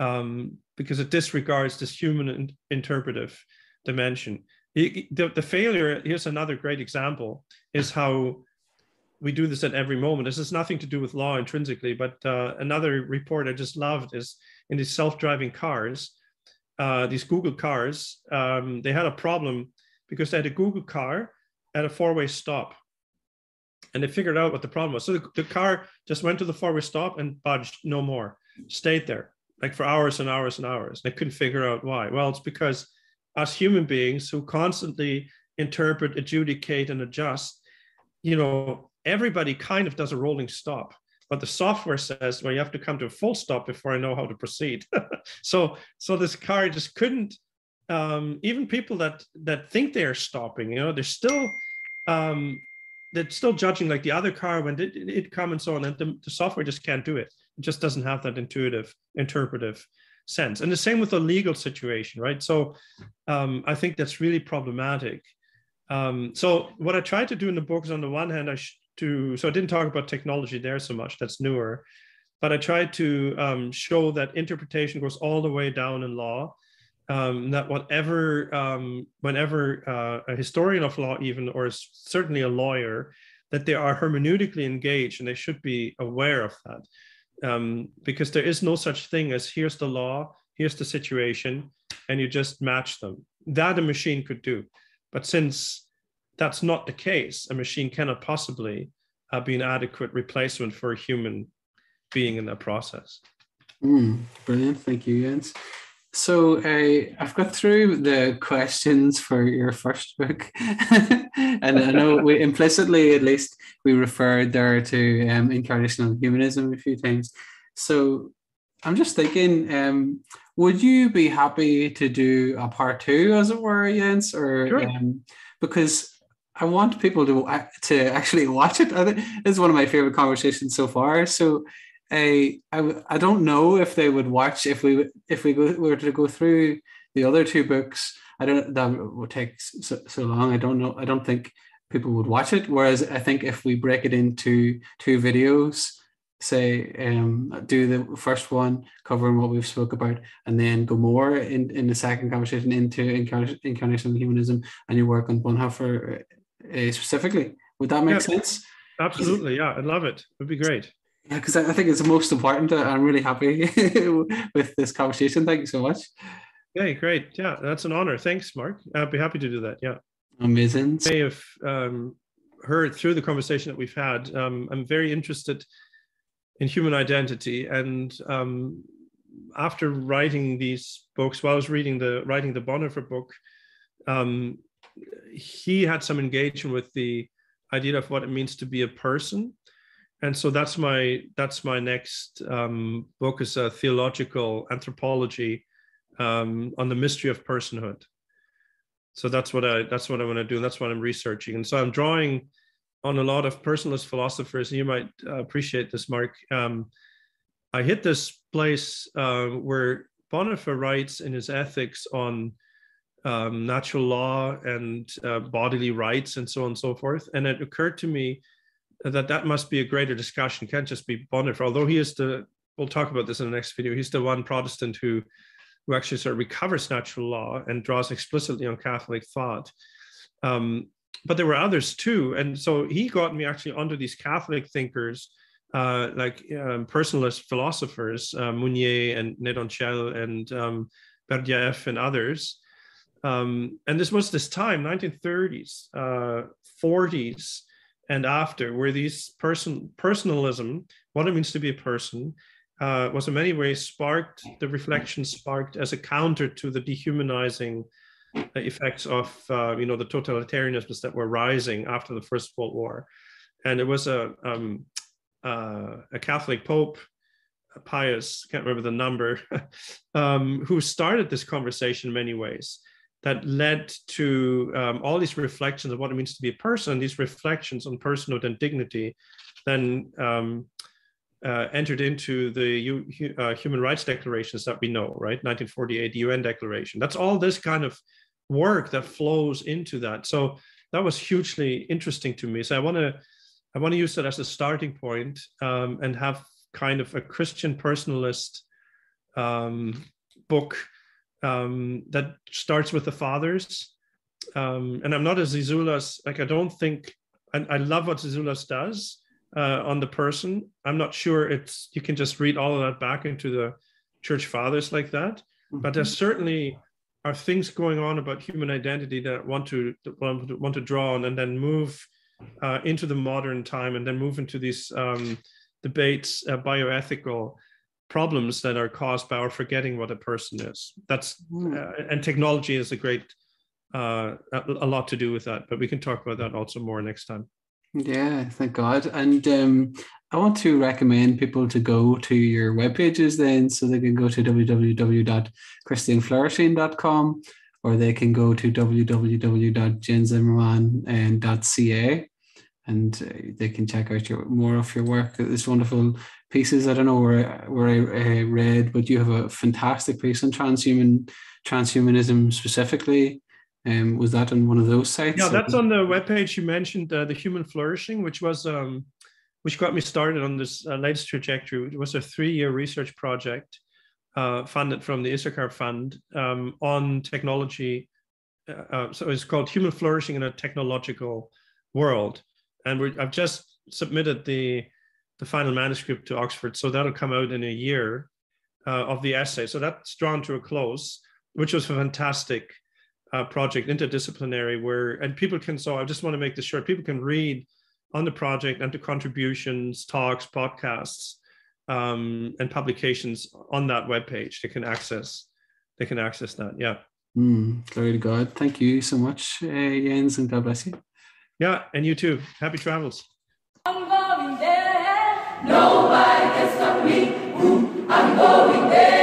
um, because it disregards this human in, interpretive dimension. The, the, failure here's another great example is how we do this at every moment. This has nothing to do with law intrinsically, but uh, another report I just loved is in these self-driving cars, uh, these Google cars. Um, they had a problem because they had a Google car at a four-way stop. And they figured out what the problem was. So the, the car just went to the four-way stop and budged no more stayed there like for hours and hours and hours. They couldn't figure out why. Well it's because us human beings who constantly interpret adjudicate and adjust you know everybody kind of does a rolling stop but the software says well you have to come to a full stop before i know how to proceed. So so this car just couldn't um, even people that that think they're stopping, you know, they're still um, they're still judging like the other car when it, it come and so on. And the, the software just can't do it. It just doesn't have that intuitive, interpretive sense. And the same with the legal situation, right? So um, I think that's really problematic. Um, so what I tried to do in the book is on the one hand, I sh- to so I didn't talk about technology there so much. That's newer, but I tried to um, show that interpretation goes all the way down in law um, that whatever, um, whenever uh, a historian of law, even, or certainly a lawyer, that they are hermeneutically engaged and they should be aware of that. Um, because there is no such thing as here's the law, here's the situation, and you just match them. That a machine could do. But since that's not the case. A machine cannot possibly uh, be an adequate replacement for a human being in that process. Mm, brilliant. Thank you, Jens. So uh, I've got through the questions for your first book, and I know we implicitly, at least, we referred there to um, incarnational humanism a few times. So I'm just thinking, um, would you be happy to do a part two, as it were, Jens, or sure. um, because I want people to to actually watch it. I think it's one of my favorite conversations so far. So I, I I don't know if they would watch if we if we go, were to go through the other two books. I don't that would take so, so long. I don't know. I don't think people would watch it. Whereas I think if we break it into two videos, say um, do the first one covering what we've spoke about, and then go more in in the second conversation into incarnational humanism and your work on Bonhoeffer uh, specifically. Would that make yeah, sense? Absolutely. Yeah, I'd love it. It would be great. Yeah, because I think it's the most important. I'm really happy with this conversation. Thank you so much. Okay, great. Yeah, that's an honor. Thanks, Mark. I'd be happy to do that. Yeah. Amazing. You may have um, heard through the conversation that we've had. Um, I'm very interested in human identity, and um, after writing these books, while I was reading the writing the Bonhoeffer book, um, he had some engagement with the idea of what it means to be a person and so that's my that's my next um, book is a theological anthropology um, on the mystery of personhood so that's what i that's what i want to do and that's what i'm researching and so i'm drawing on a lot of personalist philosophers and you might uh, appreciate this mark um, i hit this place uh, where bonhoeffer writes in his ethics on um, natural law and uh, bodily rights and so on and so forth. And it occurred to me that that must be a greater discussion. Can't just be Bonhoeffer, although he is the, we'll talk about this in the next video, he's the one Protestant who, who actually sort of recovers natural law and draws explicitly on Catholic thought. Um, but there were others too. And so he got me actually onto these Catholic thinkers, uh, like um, personalist philosophers, uh, Mounier and Nédoncelle and um, and others, um, and this was this time, 1930s, uh, 40s, and after, where these person personalism, what it means to be a person, uh, was in many ways sparked. The reflection sparked as a counter to the dehumanizing effects of uh, you know the totalitarianisms that were rising after the First World War, and it was a um, uh, a Catholic Pope Pius, can't remember the number, um, who started this conversation in many ways that led to um, all these reflections of what it means to be a person, these reflections on personhood and dignity, then um, uh, entered into the U, uh, human rights declarations that we know, right? 1948 UN Declaration. That's all this kind of work that flows into that. So that was hugely interesting to me. So I want to I want to use that as a starting point, um, and have kind of a Christian personalist um, book um, that starts with the fathers. Um, and I'm not a Zizioulas, like I don't think, I, I love what Zizioulas does uh, on the person. I'm not sure it's, you can just read all of that back into the church fathers like that. Mm-hmm. But there certainly are things going on about human identity that I want to, want to, want to draw on and then move uh, into the modern time and then move into these um, debates, uh, bioethical problems that are caused by our forgetting what a person is. That's mm. uh, and technology is a great uh, a, lot to do with that. But we can talk about that also more next time. Yeah, thank God. And um, I want to recommend people to go to your web pages then, so they can go to www.christianflourishing.com or they can go to www.jenszimmermann.ca and uh, they can check out your more of your work. It's wonderful pieces. I don't know where where I uh, read, but you have a fantastic piece on transhuman transhumanism specifically. Um, was that on one of those sites? Yeah, that's on the webpage you mentioned, uh, the Human Flourishing, which was um, which got me started on this uh, latest trajectory. It was a three-year research project uh, funded from the Issachar Fund um, on technology. Uh, uh, so it's called Human Flourishing in a Technological World, and I've just submitted the the final manuscript to Oxford. So that'll come out in a year uh, of the essay. So that's drawn to a close, which was a fantastic uh, project, interdisciplinary, where and people can. So I just want to make this short. People can read on the project and the contributions, talks, podcasts, um, and publications on that webpage. They can access. They can access that. Yeah. Mm, glory to God. Thank you so much, uh, Jens, and God bless you. Yeah, and you too. Happy travels. Nobody can stop me. Ooh, I'm going there.